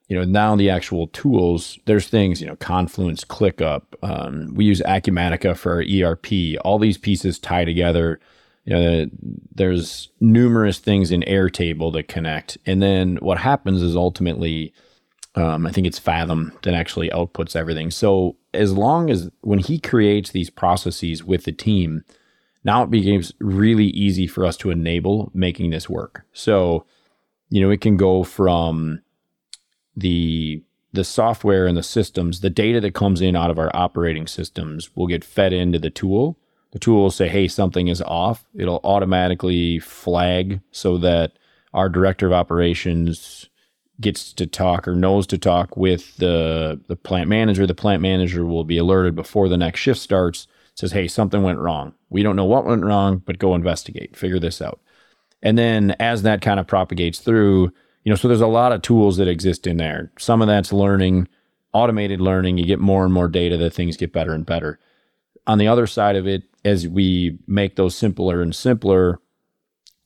you know, now the actual tools, there's things, you know, Confluence, ClickUp. Um, we use Acumatica for our ERP. All these pieces tie together. You know, there's numerous things in Airtable that connect. And then what happens is ultimately, um, I think it's Fathom that actually outputs everything. So as long as when he creates these processes with the team, now it becomes really easy for us to enable making this work. So, you know, it can go from the the software and the systems, the data that comes in out of our operating systems will get fed into the tool. The tool will say, hey, something is off. It'll automatically flag so that our director of operations gets to talk or knows to talk with the, the plant manager. The plant manager will be alerted before the next shift starts, says, hey, something went wrong. We don't know what went wrong, but go investigate, figure this out. And then as that kind of propagates through, you know, so there's a lot of tools that exist in there. Some of that's learning, automated learning. You get more and more data that things get better and better. On the other side of it, as we make those simpler and simpler,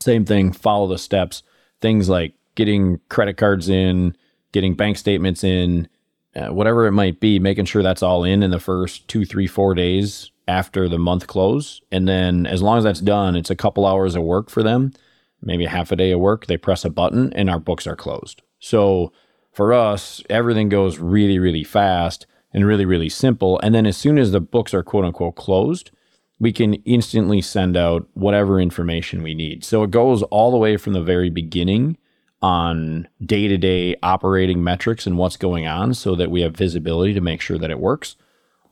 same thing, follow the steps. Things like getting credit cards in, getting bank statements in, uh, whatever it might be, making sure that's all in in the first two, three, four days after the month close. And then as long as that's done, it's a couple hours of work for them maybe half a day of work, they press a button and our books are closed. So for us, everything goes really, really fast and really, really simple. And then as soon as the books are quote unquote closed, we can instantly send out whatever information we need. So it goes all the way from the very beginning on day to day operating metrics and what's going on so that we have visibility to make sure that it works,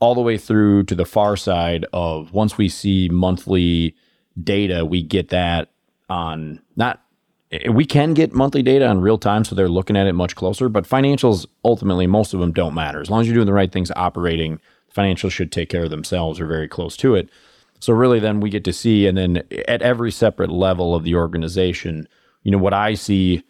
all the way through to the far side of once we see monthly data, we get that on not eh, we can get monthly data on real time, so they're looking at it much closer. But financials, ultimately, most of them don't matter. As long as you're doing the right things operating, financials should take care of themselves or very close to it. So, really, then we get to see, and then at every separate level of the organization, you know, what I see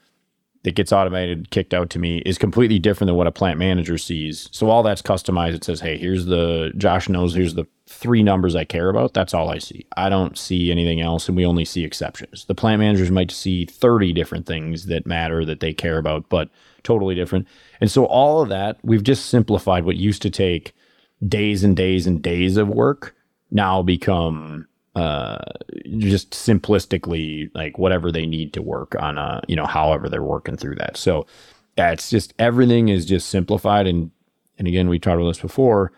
that gets automated kicked out to me is completely different than what a plant manager sees. So all that's customized. It says, hey, here's the Josh knows here's the three numbers I care about. That's all I see. I don't see anything else, and we only see exceptions. The plant managers might see 30 different things that matter that they care about, but totally different. And so all of that, we've just simplified what used to take days and days and days of work now become uh, just simplistically like whatever they need to work on a you know however they're working through that. So it's just everything is just simplified. And and again we talked about this before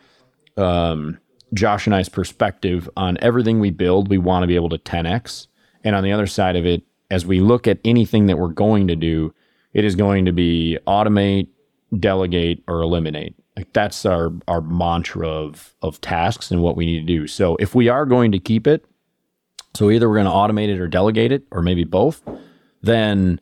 um, josh and i's perspective on everything we build we want to be able to 10x and on the other side of it as we look at anything that we're going to do it is going to be automate delegate or eliminate. Like that's our our mantra of of tasks and what we need to do. So if we are going to keep it so either we're going to automate it or delegate it, or maybe both. Then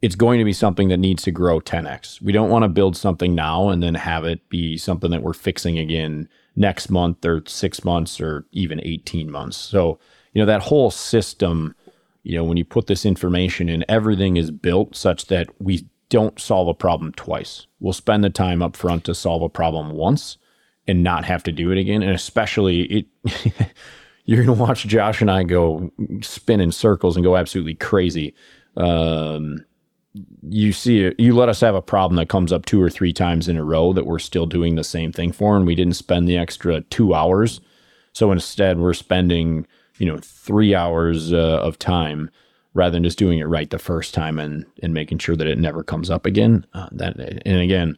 it's going to be something that needs to grow 10x. We don't want to build something now and then have it be something that we're fixing again next month or six months or even 18 months. So, you know, that whole system, you know, when you put this information in, everything is built such that we don't solve a problem twice. We'll spend the time up front to solve a problem once and not have to do it again. And especially it <laughs> you're gonna watch Josh and I go spin in circles and go absolutely crazy. Um, you see you let us have a problem that comes up two or three times in a row that we're still doing the same thing for, and we didn't spend the extra two hours. So instead, we're spending you know three hours uh, of time rather than just doing it right the first time and and making sure that it never comes up again. Uh, that and again,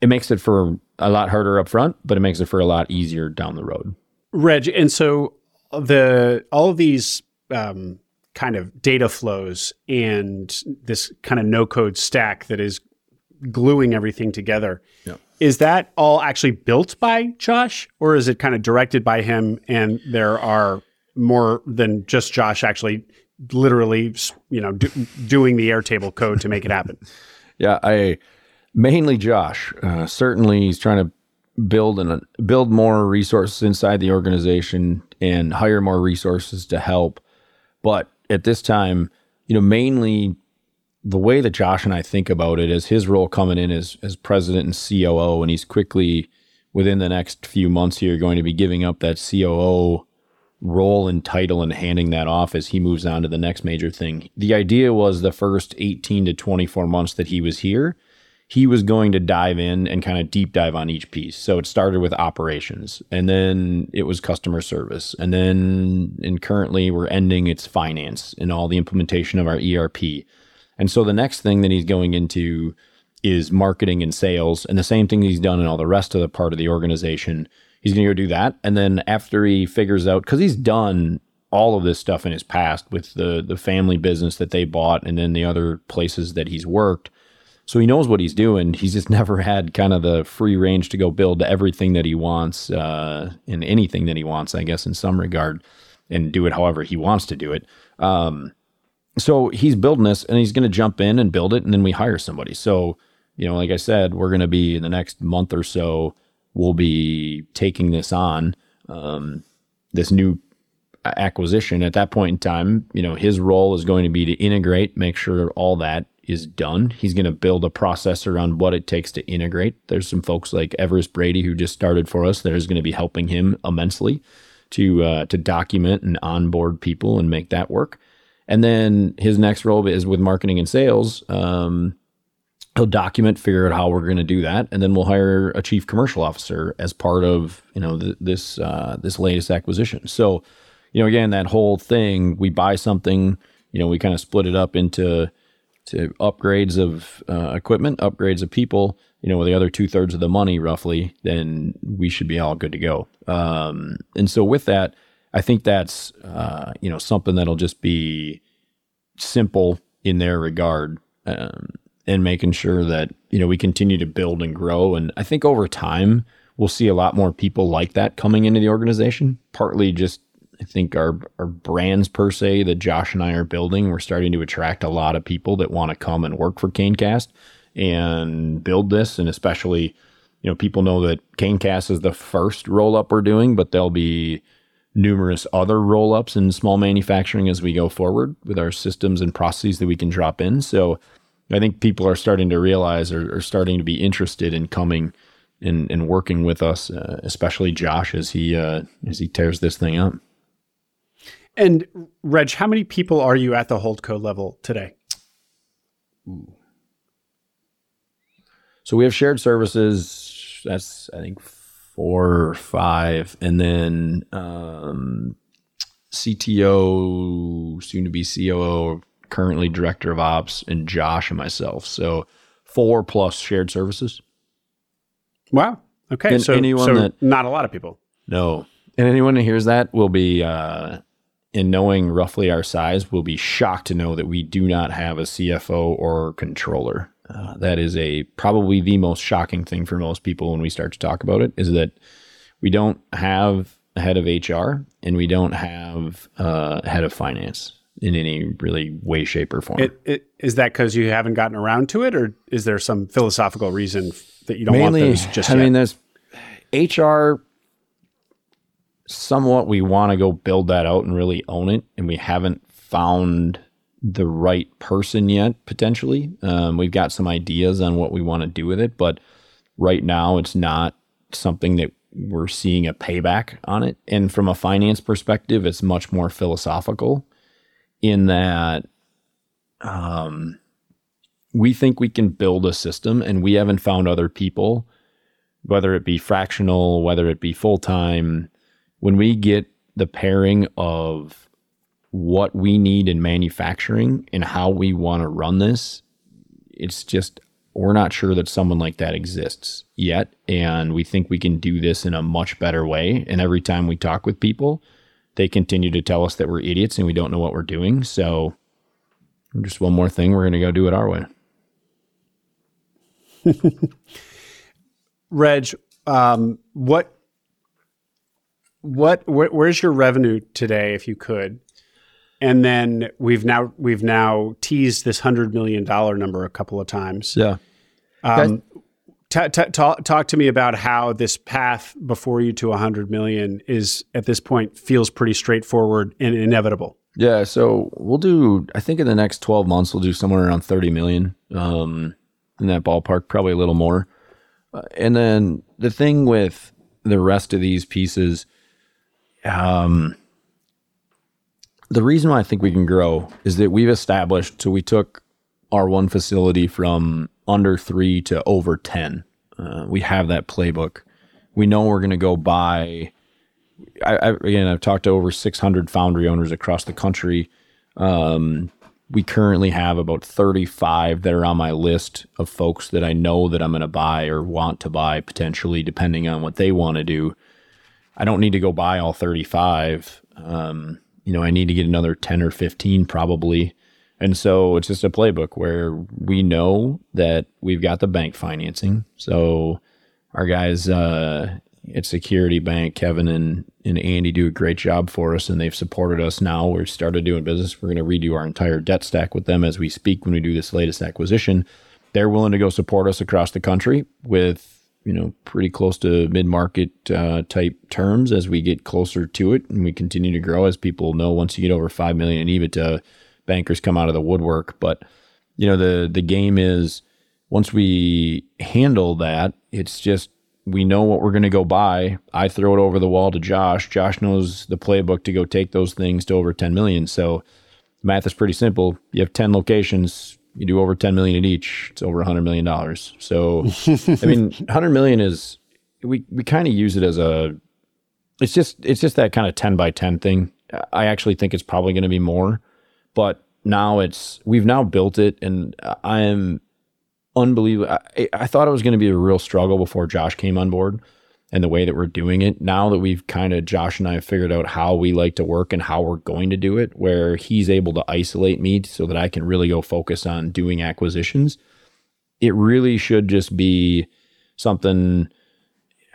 it makes it for a lot harder up front, but it makes it for a lot easier down the road. Reg, and so the all of these um, kind of data flows and this kind of no code stack that is gluing everything together. Yep. Is that all actually built by Josh or is it kind of directed by him and there are more than just Josh actually literally, you know, do, doing the Airtable code to make it happen? <laughs> yeah, I mainly Josh. Uh, certainly he's trying to build and build more resources inside the organization and hire more resources to help. But at this time, you know, mainly the way that Josh and I think about it is his role coming in as as president and COO, and he's quickly within the next few months here going to be giving up that COO role and title and handing that off as he moves on to the next major thing. The idea was the first 18 to 24 months that he was here, he was going to dive in and kind of deep dive on each piece. So it started with operations and then it was customer service. And then and currently we're ending its finance and all the implementation of our ERP. And so the next thing that he's going into is marketing and sales and the same thing he's done in all the rest of the part of the organization. He's going to go do that. And then after he figures out, because he's done all of this stuff in his past with the the family business that they bought and then the other places that he's worked so he knows what he's doing. He's just <laughs> never had kind of the free range to go build everything that he wants uh, and anything that he wants, I guess, in some regard, and do it however he wants to do it. Um, so he's building this and he's going to jump in and build it, and then we hire somebody. So, you know, like I said, we're going to be in the next month or so, we'll be taking this on, um, this new acquisition. At that point in time, you know, his role is going to be to integrate, make sure all that is done. He's going to build a process around what it takes to integrate. There's some folks like Everest Brady who just started for us that is going to be helping him immensely to uh, to document and onboard people and make that work. And then his next role is with marketing and sales. Um, he'll document, figure out how we're going to do that, and then we'll hire a chief commercial officer as part of you know th- this uh, this latest acquisition. So, you know, again, that whole thing, we buy something, you know, we kind of split it up into to upgrades of uh, equipment, upgrades of people, you know, with the other two thirds of the money roughly, then we should be all good to go. Um, and so with that, I think that's uh, you know something that'll just be simple in their regard, um, and making sure that you know we continue to build and grow. And I think over time we'll see a lot more people like that coming into the organization. Partly just I think our our brands per se that Josh and I are building, we're starting to attract a lot of people that want to come and work for CaneKast and build this, and especially, you know, people know that CaneKast is the first roll up we're doing, but there'll be numerous other roll ups in small manufacturing as we go forward with our systems and processes that we can drop in. So I think people are starting to realize or are starting to be interested in coming and, and working with us, uh, especially Josh as he uh, as he tears this thing up. And Reg, how many people are you at the holdco level today? Ooh. So we have shared services. That's I think four or five, and then um, CTO, soon to be COO, currently director of ops, and Josh and myself. So four plus shared services. Wow. Okay. And so, anyone so that not a lot of people. No, and anyone who hears that will be uh, in knowing roughly our size, will be shocked to know that we do not have a CFO or controller. Uh, that is a probably the most shocking thing for most people when we start to talk about it is that we don't have a head of HR and we don't have uh, a head of finance. in any really way, shape, or form. It, it, is that because you haven't gotten around to it, or is there some philosophical reason that you don't Mainly, want those just I yet? mean, there's HR. Somewhat, we want to go build that out and really own it, and we haven't found the right person yet. Potentially, um, we've got some ideas on what we want to do with it, but right now, it's not something that we're seeing a payback on it. And from a finance perspective, it's much more philosophical in that um, we think we can build a system and we haven't found other people, whether it be fractional, whether it be full time, when we get the pairing of what we need in manufacturing and how we want to run this, it's just we're not sure that someone like that exists yet. And we think we can do this in a much better way. And every time we talk with people, they continue to tell us that we're idiots and we don't know what we're doing. So, just one more thing, we're going to go do it our way. <laughs> Reg, um, what, what, wh- where's your revenue today, if you could? and then we've now we've now teased this hundred million dollar number a couple of times. Yeah. Um, t- t- talk, talk to me about how this path before you to 100 million is at this point feels pretty straightforward and inevitable. Yeah, so we'll do. I think in the next 12 months we'll do somewhere around 30 million um, in that ballpark, probably a little more. Uh, and then the thing with the rest of these pieces, um, the reason why I think we can grow is that we've established. So we took our one facility from under three to over 10. Uh, we have that playbook. We know we're going to go buy. I, I, again, I've talked to over 600 foundry owners across the country. Um, we currently have about 35 that are on my list of folks that I know that I'm going to buy or want to buy potentially, depending on what they want to do. I don't need to go buy all 35. Um, you know, I need to get another 10 or 15 probably. And so it's just a playbook where we know that we've got the bank financing. So our guys uh, at Security Bank, Kevin and, and Andy do a great job for us and they've supported us now. We've started doing business. We're going to redo our entire debt stack with them as we speak when we do this latest acquisition. They're willing to go support us across the country with you know, pretty close to mid market uh, type terms as we get closer to it and we continue to grow. As people know, once you get over five million in EBITDA, bankers come out of the woodwork. But you know, the the game is once we handle that, it's just we know what we're going to go buy. I throw it over the wall to Josh. Josh knows the playbook to go take those things to over 10 million. So math is pretty simple. You have 10 locations, you do over 10 million at each, it's over 100 million dollars. So <laughs> I mean, 100 million is we we kind of use it as a it's just it's just that kind of 10 by 10 thing. I actually think it's probably going to be more, but now it's we've now built it and I am unbelievable. I, I thought it was going to be a real struggle before Josh came on board and the way that we're doing it. Now that we've kind of, Josh and I have figured out how we like to work and how we're going to do it, where he's able to isolate me so that I can really go focus on doing acquisitions, it really should just be something.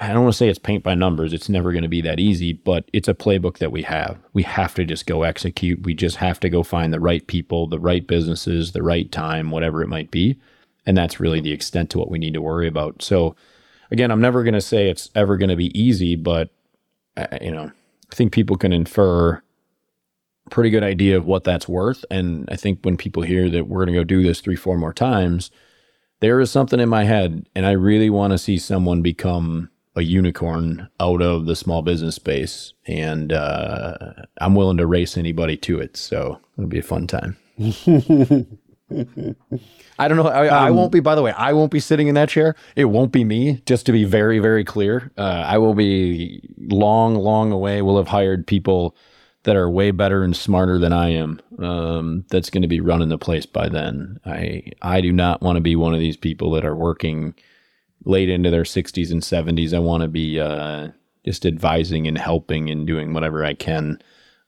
I don't want to say it's paint by numbers. It's never going to be that easy, but it's a playbook that we have. We have to just go execute. We just have to go find the right people, the right businesses, the right time, whatever it might be. And that's really the extent to what we need to worry about. So, again, I'm never going to say it's ever going to be easy, but uh, you know, I think people can infer a pretty good idea of what that's worth. And I think when people hear that we're going to go do this three, four more times, there is something in my head, and I really want to see someone become a unicorn out of the small business space, and uh, I'm willing to race anybody to it. So it'll be a fun time. <laughs> <laughs> I don't know. I, um, I, won't be. By the way, I won't be sitting in that chair. It won't be me. Just to be very, very clear, uh, I will be long, long away. We'll have hired people that are way better and smarter than I am. Um, that's going to be running the place by then. I I do not want to be one of these people that are working late into their 60s and 70s. I want to be uh, just advising and helping and doing whatever I can.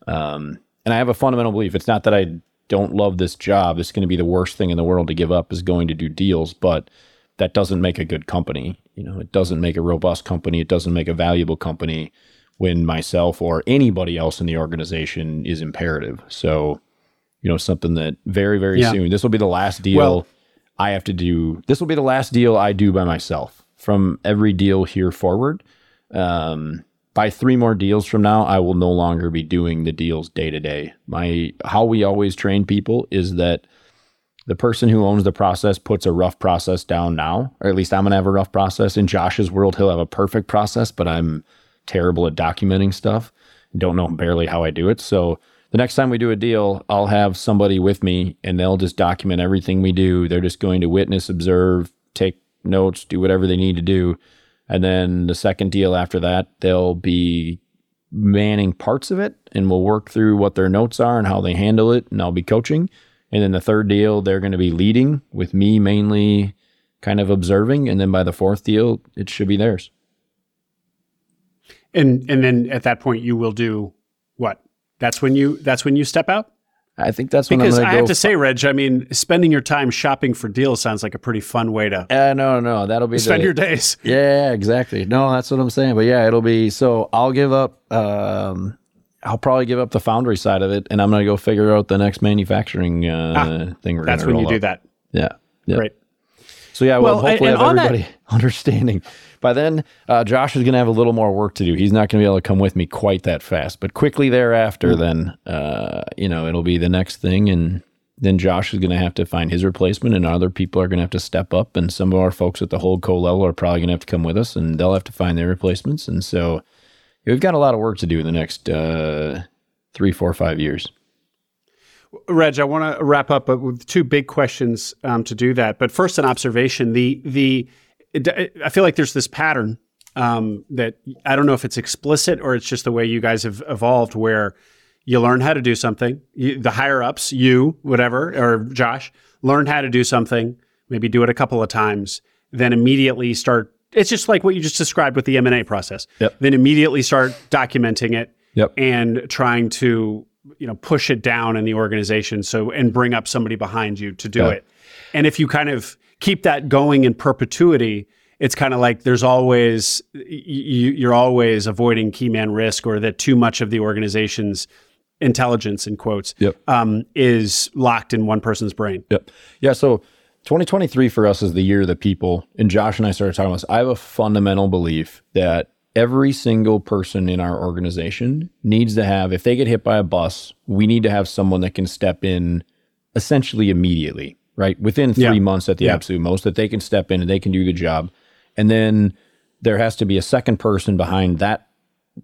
Um, and I have a fundamental belief. It's not that I don't love this job, it's going to be the worst thing in the world to give up is going to do deals. But that doesn't make a good company. You know, it doesn't make a robust company. It doesn't make a valuable company when myself or anybody else in the organization is imperative. So you know, something that very, very Yeah. soon. This will be the last deal Well- I have to do. This will be the last deal I do by myself from every deal here forward. Um, by three more deals from now, I will no longer be doing the deals day to day. My how we always train people is that the person who owns the process puts a rough process down now, or at least I'm gonna have a rough process. In Josh's world, he'll have a perfect process, but I'm terrible at documenting stuff. Don't know barely how I do it. So the next time we do a deal, I'll have somebody with me and they'll just document everything we do. They're just going to witness, observe, take notes, do whatever they need to do. And then the second deal after that, they'll be manning parts of it and we'll work through what their notes are and how they handle it. And I'll be coaching. And then the third deal, they're going to be leading with me mainly kind of observing. And then by the fourth deal, it should be theirs. And and then at that point you will do what? That's when you that's when you step out? I think that's Because I have to say, Reg, I mean, spending your time shopping for deals sounds like a pretty fun way to uh, no, no, that'll be spend the, your days. <laughs> Yeah, exactly. No, that's what I'm saying. But yeah, it'll be so I'll give up um I'll probably give up the foundry side of it and I'm gonna go figure out the next manufacturing uh thing we're That's when you roll do that. Yeah. yeah. Great. So yeah, well, Well, hopefully and have on that- everybody <laughs> understanding. By then, uh, Josh is going to have a little more work to do. He's not going to be able to come with me quite that fast, but quickly thereafter, then uh, you know it'll be the next thing, and then Josh is going to have to find his replacement, and other people are going to have to step up, and some of our folks at the hold co level are probably going to have to come with us, and they'll have to find their replacements, and so we've got a lot of work to do in the next uh, three, four, five years. Reg, I want to wrap up with two big questions um, to do that. But first, an observation: the the it, I feel like there's this pattern um, that I don't know if it's explicit or it's just the way you guys have evolved, where you learn how to do something. You, the higher ups, you, whatever, or Josh, learn how to do something. Maybe do it a couple of times, then immediately start. It's just like what you just described with the M and A process. Yep. Then immediately start documenting it Yep. and trying to you know push it down in the organization so and bring up somebody behind you to do Yeah. it and if you kind of keep that going in perpetuity it's kind of like there's always y- y- you're always avoiding key man risk or that too much of the organization's intelligence in quotes Yep. um, is locked in one person's brain Yep. Yeah. So 2023 for us is the year of the people. And Josh and I started talking about this. I have a fundamental belief that every single person in our organization needs to have, if they get hit by a bus, we need to have someone that can step in essentially immediately, right? Within three Yeah. months at the Yeah. absolute most, that they can step in and they can do the job. And then there has to be a second person behind that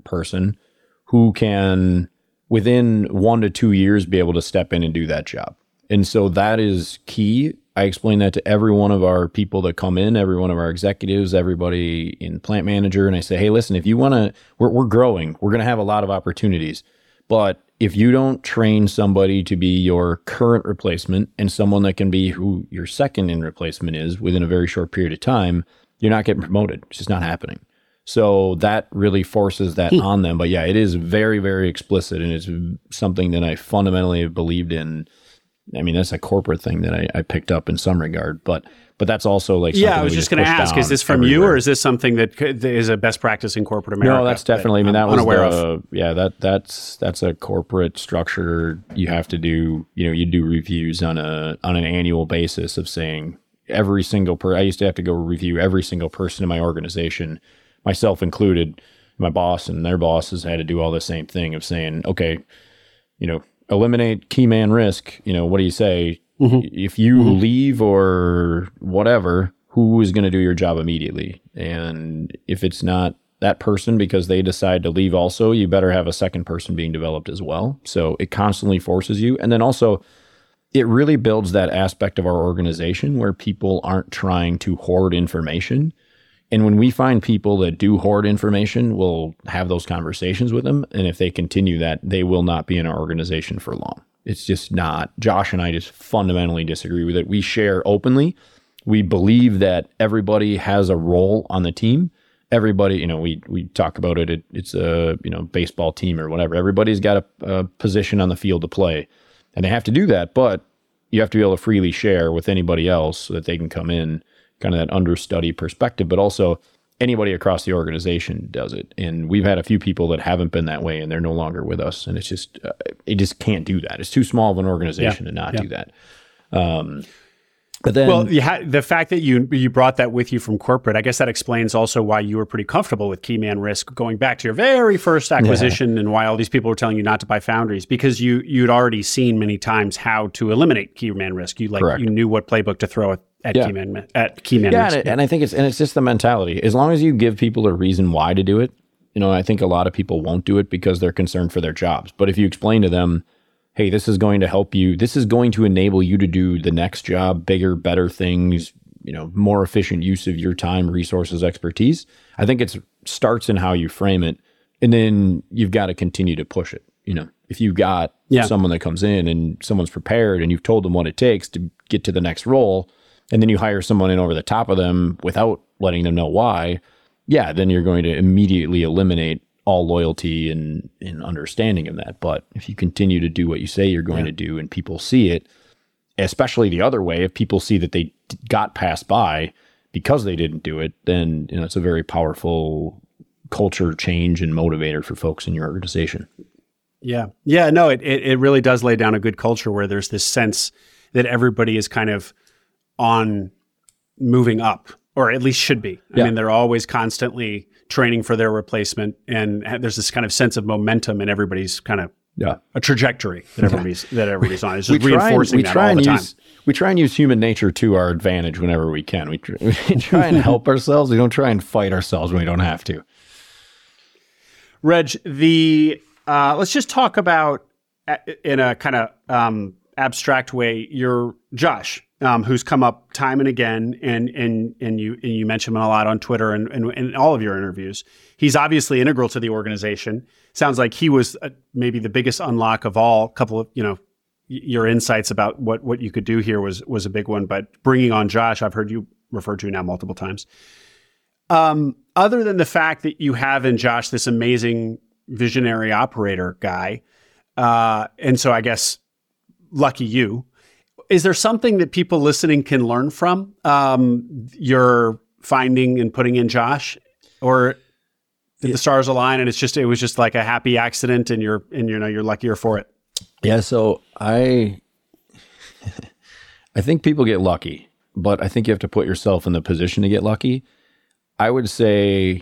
person who can within one to two years be able to step in and do that job. And so that is key. I explain that to every one of our people that come in, every one of our executives, everybody in plant manager. And I say, hey, listen, if you want to, we're, we're growing, we're going to have a lot of opportunities. But if you don't train somebody to be your current replacement and someone that can be who your second in replacement is within a very short period of time, you're not getting promoted. It's just not happening. So that really forces that hmm. on them. But yeah, it is very, very explicit and it's something that I fundamentally have believed in. I mean, that's a corporate thing that I, I picked up in some regard, but but that's also like yeah i was just going to ask is this from you or is this something that could, that is a best practice in corporate america No, that's definitely. I mean, I'm that was unaware the, of yeah. That that's that's a corporate structure. You have to do. You know, you do reviews on a on an annual basis of saying every single per. I used to have to go review every single person in my organization, myself included. My boss and their bosses had to do all the same thing of saying, okay, you know, eliminate key man risk. You know, what do you say? Mm-hmm. If you mm-hmm. leave or whatever, who is going to do your job immediately? And if it's not that person because they decide to leave also, you better have a second person being developed as well. So it constantly forces you. And then also, it really builds that aspect of our organization where people aren't trying to hoard information. And when we find people that do hoard information, we'll have those conversations with them. And if they continue that, they will not be in our organization for long. It's just not. Josh and I just fundamentally disagree with it. We share openly. We believe that everybody has a role on the team. Everybody, you know, we we talk about it. it it's a you know baseball team or whatever. Everybody's got a, a position on the field to play, and they have to do that. But you have to be able to freely share with anybody else so that they can come in kind of that understudy perspective but also anybody across the organization does it. And we've had a few people that haven't been that way and they're no longer with us. And it's just, uh, it just can't do that. It's too small of an organization yeah. to not yeah. do that. Um, but then, well, ha- the fact that you you brought that with you from corporate, I guess that explains also why you were pretty comfortable with Keyman Risk going back to your very first acquisition, yeah. and why all these people were telling you not to buy Foundries because you you'd already seen many times how to eliminate Keyman Risk. You like Correct. you knew what playbook to throw at, at yeah. Keyman at Keyman. Yeah, and, and I think it's and it's just the mentality. As long as you give people a reason why to do it, you know, I think a lot of people won't do it because they're concerned for their jobs. But if you explain to them hey, this is going to help you. This is going to enable you to do the next job, bigger, better things, you know, more efficient use of your time, resources, expertise. I think it starts in how you frame it. And then you've got to continue to push it. You know, if you've got yeah. someone that comes in and someone's prepared and you've told them what it takes to get to the next role, and then you hire someone in over the top of them without letting them know why, yeah, then you're going to immediately eliminate all loyalty and, and understanding of that. But if you continue to do what you say you're going yeah. to do and people see it, especially the other way, if people see that they got passed by because they didn't do it, then you know it's a very powerful culture change and motivator for folks in your organization. Yeah. Yeah. No, it, it, it really does lay down a good culture where there's this sense that everybody is kind of on moving up, or at least should be. I yeah. mean, they're always constantly training for their replacement, and there's this kind of sense of momentum in everybody's kind of yeah. a trajectory that everybody's that everybody's on. It's just we reinforcing and, we try and use, We try and use human nature to our advantage whenever we can. We, tr- <laughs> we try and help ourselves. We don't try and fight ourselves when we don't have to. Reg, the uh, let's just talk about in a kind of um, abstract way. Your Josh, um, who's come up time and again, and and and you and you mention him a lot on Twitter and, and in all of your interviews. He's obviously integral to the organization. Sounds like he was uh, maybe the biggest unlock of all. A couple of you know your insights about what what you could do here was was a big one. But bringing on Josh, I've heard you refer to now multiple times. Um, other than the fact that you have in Josh this amazing visionary operator guy, uh, and so I guess lucky you is there something that people listening can learn from um, your finding and putting in Josh, or did the stars align and it's just it was just like a happy accident and you're and you know you're luckier for it? Yeah, so I <laughs> I think people get lucky, but I think you have to put yourself in the position to get lucky. I would say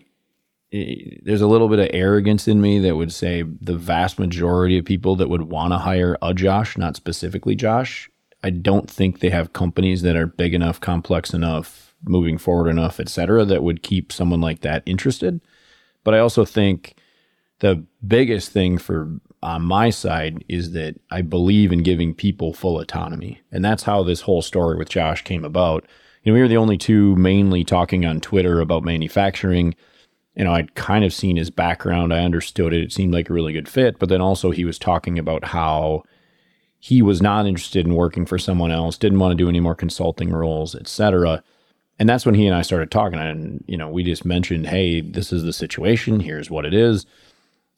eh, there's a little bit of arrogance in me that would say the vast majority of people that would want to hire a Josh, not specifically Josh, I don't think they have companies that are big enough, complex enough, moving forward enough, et cetera, that would keep someone like that interested. But I also think the biggest thing for on my side is that I believe in giving people full autonomy. And that's how this whole story with Josh came about. You know, we were the only two mainly talking on Twitter about manufacturing. You know, I'd kind of seen his background. I understood it. It seemed like a really good fit. But then also he was talking about how he was not interested in working for someone else, didn't want to do any more consulting roles, etc. And that's when he and I started talking. And, you know, we just mentioned, hey, this is the situation. Here's what it is.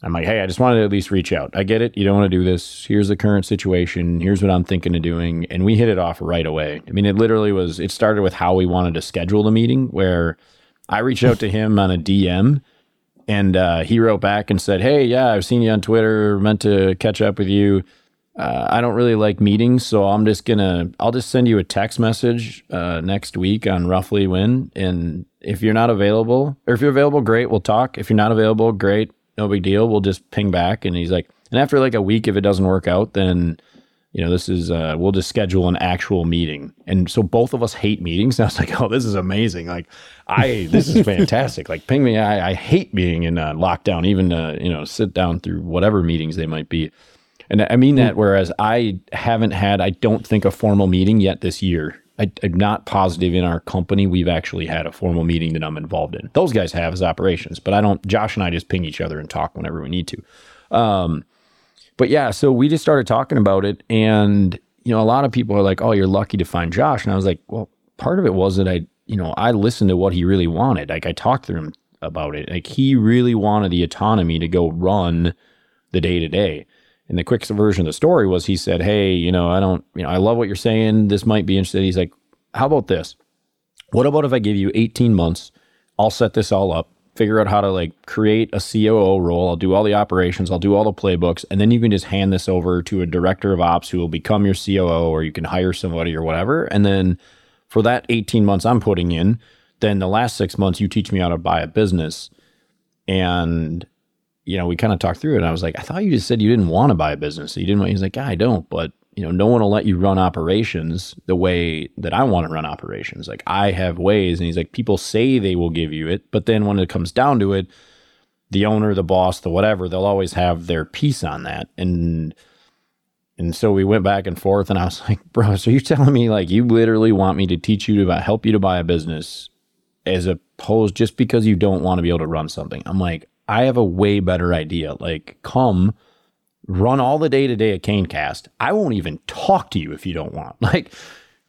I'm like, hey, I just wanted to at least reach out. I get it. You don't want to do this. Here's the current situation. Here's what I'm thinking of doing. And we hit it off right away. I mean, it literally was, it started with how we wanted to schedule the meeting, where I reached out to him on a DM and uh, he wrote back and said, hey, yeah, I've seen you on Twitter, meant to catch up with you uh, I don't really like meetings, so I'm just gonna I'll just send you a text message uh, next week on roughly when. And if you're not available, or if you're available, great, we'll talk. If you're not available, great, no big deal. We'll just ping back. And he's like, and after like a week, if it doesn't work out, then you know this is uh, we'll just schedule an actual meeting. And so both of us hate meetings. And <laughs> I was like, oh, this is amazing. Like I this is fantastic. like ping me. I, I hate being in lockdown, even you know sit down through whatever meetings they might be. And I mean that whereas I haven't had, I don't think, a formal meeting yet this year. I, am not positive in our company we've actually had a formal meeting that I'm involved in. Those guys have as operations, but I don't. Josh and I just ping each other and talk whenever we need to. Um, but yeah, so we just started talking about it, and you know, a lot of people are like, "Oh, you're lucky to find Josh," and I was like, "Well, part of it was that I, you know, I listened to what he really wanted. Like I talked to him about it. Like he really wanted the autonomy to go run the day to day." And the quick version of the story was he said, Hey, you know, I don't, you know, I love what you're saying. This might be interesting. He's like, How about this? What about if I give you 18 months? I'll set this all up, figure out how to like create a COO role. I'll do all the operations, I'll do all the playbooks, and then you can just hand this over to a director of ops who will become your COO or you can hire somebody or whatever. And then for that 18 months I'm putting in, then the last 6 months you teach me how to buy a business. And you know, we kind of talked through it and I was like, I thought you just said you didn't want to buy a business. You didn't want he's like, yeah, I don't, but you know, no one will let you run operations the way that I want to run operations. Like I have ways. And he's like, people say they will give you it, but then when it comes down to it, the owner, the boss, the whatever, they'll always have their piece on that. And and so we went back and forth, and I was <laughs> like, bro, so you're telling me like you literally want me to teach you to help you to buy a business as opposed just because you don't want to be able to run something? I'm like, I have a way better idea. Like, come run all the day to day at CaneKast. I won't even talk to you if you don't want. <laughs> Like,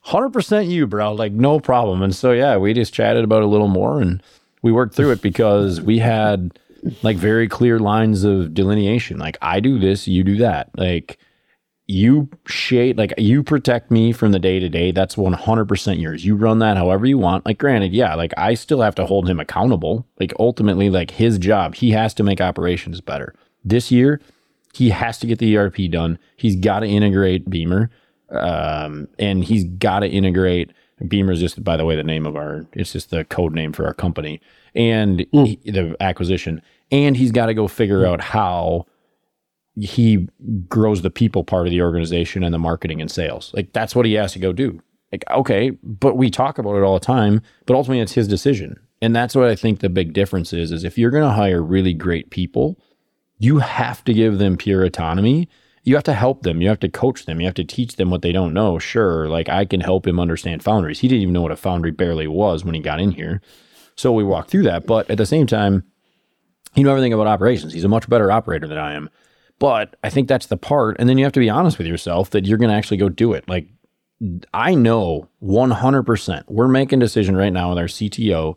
100% you, bro. Like, no problem. And so, yeah, we just chatted about a little more and we worked through it because we had like very clear lines of delineation. Like, I do this, you do that. Like, you shade like you protect me from the day to day that's 100% yours you run that however you want like granted yeah like i still have to hold him accountable like ultimately like his job he has to make operations better this year he has to get the ERP done. He's got to integrate Beamer, um, and he's got to integrate Beamer. Is just by the way the name of our it's just the code name for our company and mm. he, the acquisition. And he's got to go figure mm. out how he grows the people part of the organization and the marketing and sales. Like that's what he has to go do. Like okay, but we talk about it all the time. But ultimately, it's his decision, and that's what I think the big difference is. Is if you're going to hire really great people you have to give them pure autonomy. You have to help them. You have to coach them. You have to teach them what they don't know. Sure, like I can help him understand foundries. He didn't even know what a foundry barely was when he got in here. So we walked through that. But at the same time, he knew everything about operations. He's a much better operator than I am. But I think that's the part. And then you have to be honest with yourself that you're going to actually go do it. Like I know 100%. We're making a decision right now with our CTO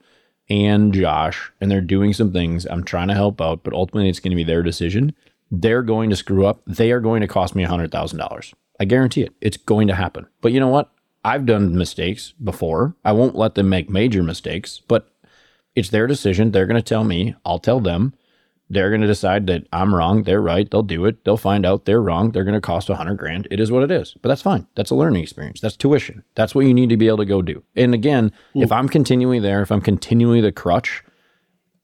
and Josh, and they're doing some things. I'm trying to help out, but ultimately it's going to be their decision. They're going to screw up. They are going to cost me $100,000. I guarantee it. It's going to happen. But you know what? I've done mistakes before. I won't let them make major mistakes, but it's their decision. They're going to tell me, I'll tell them they're going to decide that I'm wrong. They're right. They'll do it. They'll find out they're wrong. They're going to cost a hundred grand. It is what it is. But that's fine. That's a learning experience. That's tuition. That's what you need to be able to go do. And again, mm. if I'm continually there, if I'm continually the crutch,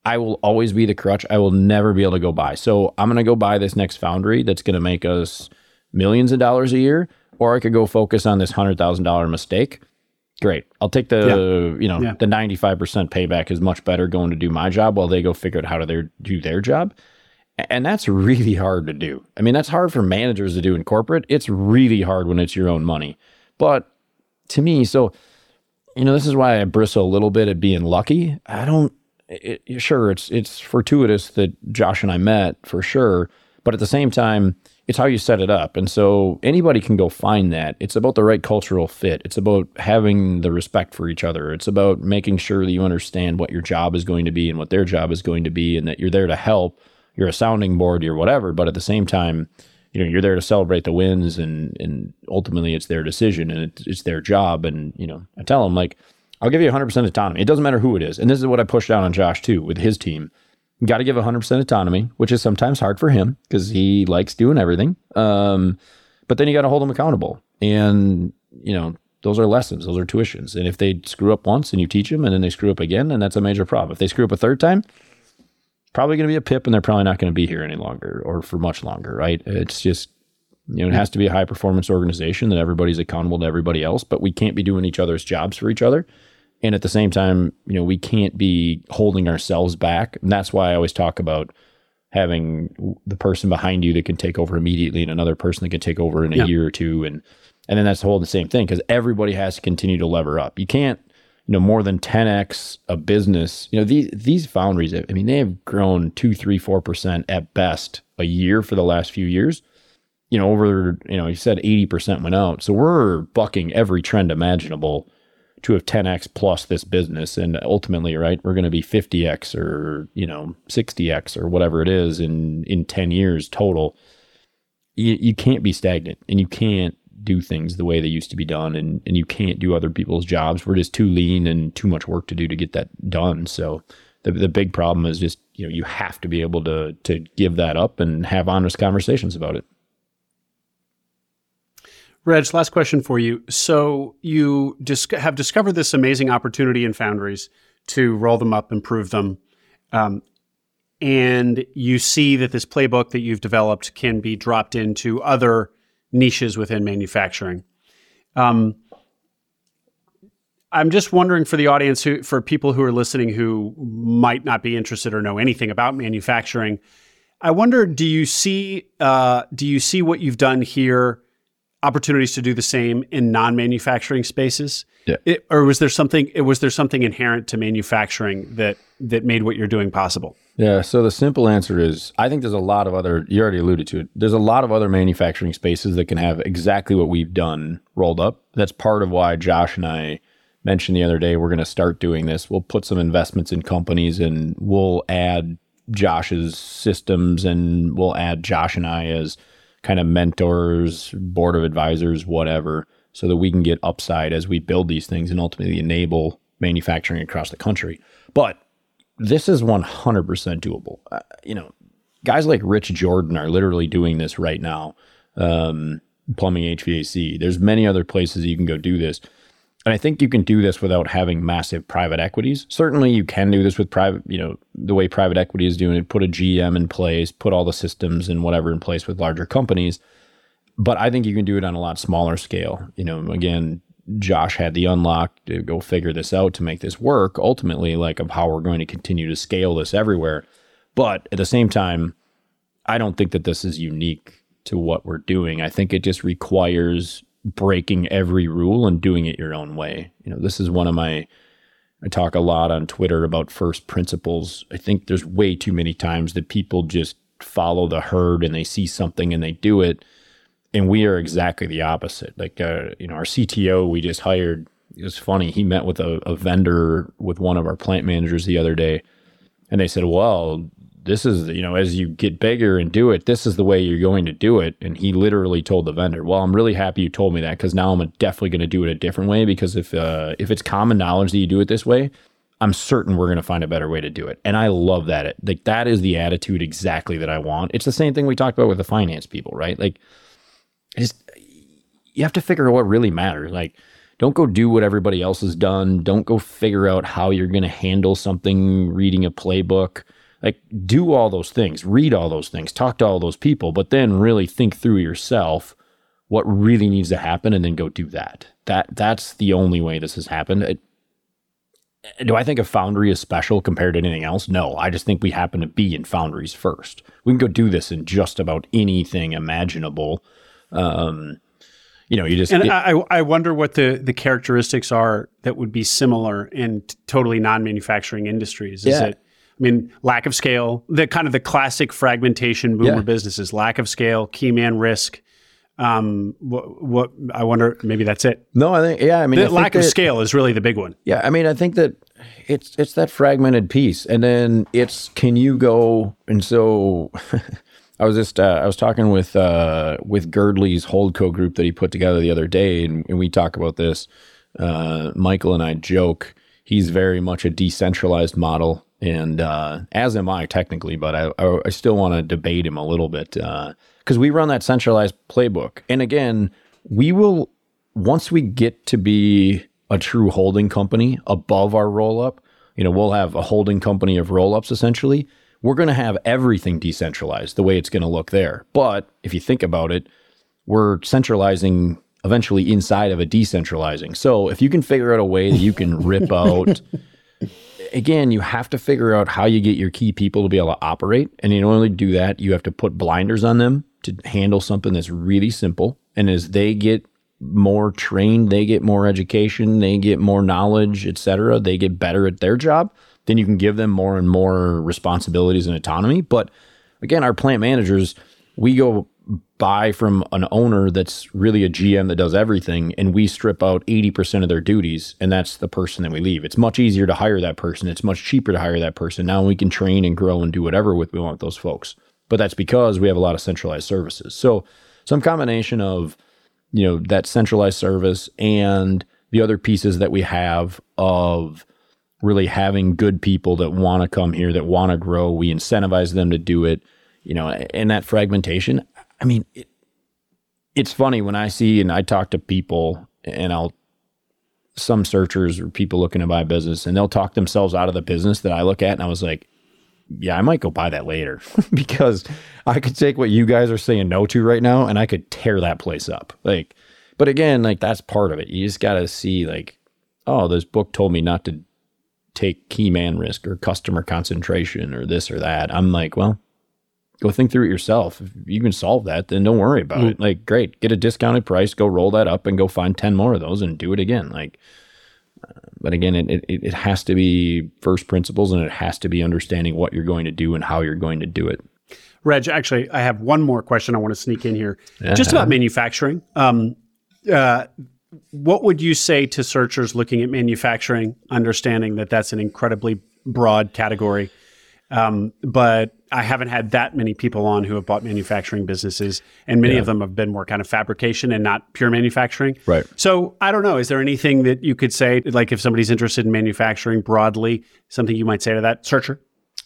I will always be the crutch. I will never be able to go buy. So I'm going to go buy this next foundry that's going to make us millions of dollars a year, or I could go focus on this hundred thousand dollar mistake great. I'll take the yeah. you know yeah. the 95% payback is much better going to do my job while they go figure out how to their, do their job. And that's really hard to do. I mean, that's hard for managers to do in corporate. It's really hard when it's your own money. But to me, so you know, this is why I bristle a little bit at being lucky. I don't it, sure it's it's fortuitous that Josh and I met for sure, but at the same time, it's how you set it up. And so anybody can go find that. It's about the right cultural fit. It's about having the respect for each other. It's about making sure that you understand what your job is going to be and what their job is going to be and that you're there to help. You're a sounding board, you're whatever, but at the same time, you know, you're there to celebrate the wins and and ultimately it's their decision and it's, it's their job and, you know, I tell them like I'll give you 100% autonomy. It doesn't matter who it is. And this is what I pushed down on Josh too with his team got to give 100% autonomy, which is sometimes hard for him because he likes doing everything. Um, but then you got to hold them accountable. And, you know, those are lessons, those are tuitions. And if they screw up once and you teach them and then they screw up again, then that's a major problem. If they screw up a third time, probably going to be a pip and they're probably not going to be here any longer or for much longer, right? It's just, you know, it has to be a high performance organization that everybody's accountable to everybody else, but we can't be doing each other's jobs for each other and at the same time you know we can't be holding ourselves back. And that's why i always talk about having the person behind you that can take over immediately and another person that can take over in a yeah. year or two. And and then that's the whole the same thing because everybody has to continue to lever up. You can't you know more than 10x a business you know these these foundries i mean they have grown 2 3 4% at best a year for the last few years. You know over you know you said 80% went out. So we're bucking every trend imaginable to have 10x plus this business and ultimately right we're going to be 50x or you know 60x or whatever it is in in 10 years total you, you can't be stagnant and you can't do things the way they used to be done and, and you can't do other people's jobs. We're just too lean and too much work to do to get that done. So the, the big problem is just, you know, you have to be able to, to give that up and have honest conversations about it. Reg, last question for you. So you dis- have discovered this amazing opportunity in foundries to roll them up, improve them. Um, and you see that this playbook that you've developed can be dropped into other niches within manufacturing. Um, I'm just wondering for the audience, who, for people who are listening who might not be interested or know anything about manufacturing, I wonder, do you see uh, do you see what you've done here? Opportunities to do the same in non-manufacturing spaces, yeah. It, or was there something? Was there something inherent to manufacturing that that made what you're doing possible? Yeah. So the simple answer is I think there's a lot of other, you already alluded to it, there's a lot of other manufacturing spaces that can have exactly what we've done rolled up. That's part of why Josh and I mentioned the other day we're going to start doing this. We'll put some investments in companies and we'll add Josh's systems and we'll add Josh and I as kind of mentors, board of advisors, whatever, so that we can get upside as we build these things and ultimately enable manufacturing across the country. But this is 100% doable. Uh, you know, guys like Rich Jordan are literally doing this right now. Um, plumbing HVAC. There's many other places you can go do this. And I think you can do this without having massive private equities. Certainly you can do this with private, you know, the way private equity is doing it, put a GM in place, put all the systems and whatever in place with larger companies. But I think you can do it on a lot smaller scale. You know, again, Josh had the unlock to go figure this out to make this work ultimately, like of how we're going to continue to scale this everywhere. But at the same time, I don't think that this is unique to what we're doing. I think it just requires breaking every rule and doing it your own way. You know, this is one of my I talk a lot on Twitter about first principles. I think there's way too many times that people just follow the herd and they see something and they do it and we are exactly the opposite. Like, uh, you know, our CTO we just hired. It was funny. He met with a, a vendor with one of our plant managers the other day, and they said, "Well, this is you know, as you get bigger and do it, this is the way you're going to do it." And he literally told the vendor, "Well, I'm really happy you told me that because now I'm definitely going to do it a different way because if uh, if it's common knowledge that you do it this way." I'm certain we're going to find a better way to do it. And I love that. Like that is the attitude exactly that I want. It's the same thing we talked about with the finance people, right? Like just you have to figure out what really matters. Like, don't go do what everybody else has done. Don't go figure out how you're going to handle something reading a playbook. Like, do all those things, read all those things, talk to all those people, but then really think through yourself what really needs to happen and then go do that. That that's the only way this has happened. It, do I think a foundry is special compared to anything else? No, I just think we happen to be in foundries first. We can go do this in just about anything imaginable um, you know, you just and I, I wonder what the the characteristics are that would be similar in t- totally non manufacturing industries. Is yeah. it? I mean, lack of scale, the kind of the classic fragmentation boomer Yeah. businesses, lack of scale, key man risk. Um, what, what I wonder, maybe that's it. no, I think yeah. I mean, I The think lack of that- scale is really the big one. Yeah, I mean, I think that it's it's that fragmented piece, and then it's can you go and so. <laughs> I was just uh, I was talking with uh, with Girdley's Holdco group that he put together the other day, and, and we talk about this. Uh, Michael and I joke he's very much a decentralized model, and uh, as am I technically, but I I, I still want to debate him a little bit because we run that centralized playbook, and again, we will once we get to be a true holding company above our roll up, you know, we'll have a holding company of roll ups essentially. We're going to have everything decentralized the way it's going to look there. But if you think about it, we're centralizing eventually inside of a decentralizing. So if you can figure out a way that you can rip <laughs> out, again, you have to figure out how you get your key people to be able to operate. And order to do that, you have to put blinders on them to handle something that's really simple. And as they get more trained, they get more education, they get more knowledge, et cetera, they get better at their job, then you can give them more and more responsibilities and autonomy. But again, our plant managers, we go buy from an owner that's really a GM that does everything, and we strip out 80% of their duties, and that's the person that we leave. It's much easier to hire that person. It's much cheaper to hire that person. Now we can train and grow and do whatever with we want those folks. But that's because we have a lot of centralized services. So some combination of you know, that centralized service and the other pieces that we have of really having good people that want to come here, that want to grow. We incentivize them to do it, you know, and that fragmentation. I mean, it, it's funny when I see and I talk to people and I'll some searchers or people looking to buy business and they'll talk themselves out of the business that I look at and I was like, yeah, I might go buy that later <laughs> because I could take what you guys are saying no to right now and I could tear that place up. Like, but again, like that's part of it. You just got to see, like, oh, this book told me not to take key man risk or customer concentration or this or that. I'm like, well, go think through it yourself. If you can solve that, then don't worry about mm. it. Like, great, get a discounted price, go roll that up and go find 10 more of those and do it again. Like, but again, it, it, it has to be first principles and it has to be understanding what you're going to do and how you're going to do it. Reg, actually, I have one more question I want to sneak in here, uh-huh. just about manufacturing. Um, uh, what would you say to searchers looking at manufacturing, understanding that that's an incredibly broad category? Um, but I haven't had that many people on who have bought manufacturing businesses, and many yeah. of them have been more kind of fabrication and not pure manufacturing. Right. So I don't know. Is there anything that you could say, like if somebody's interested in manufacturing broadly, something you might say to that searcher?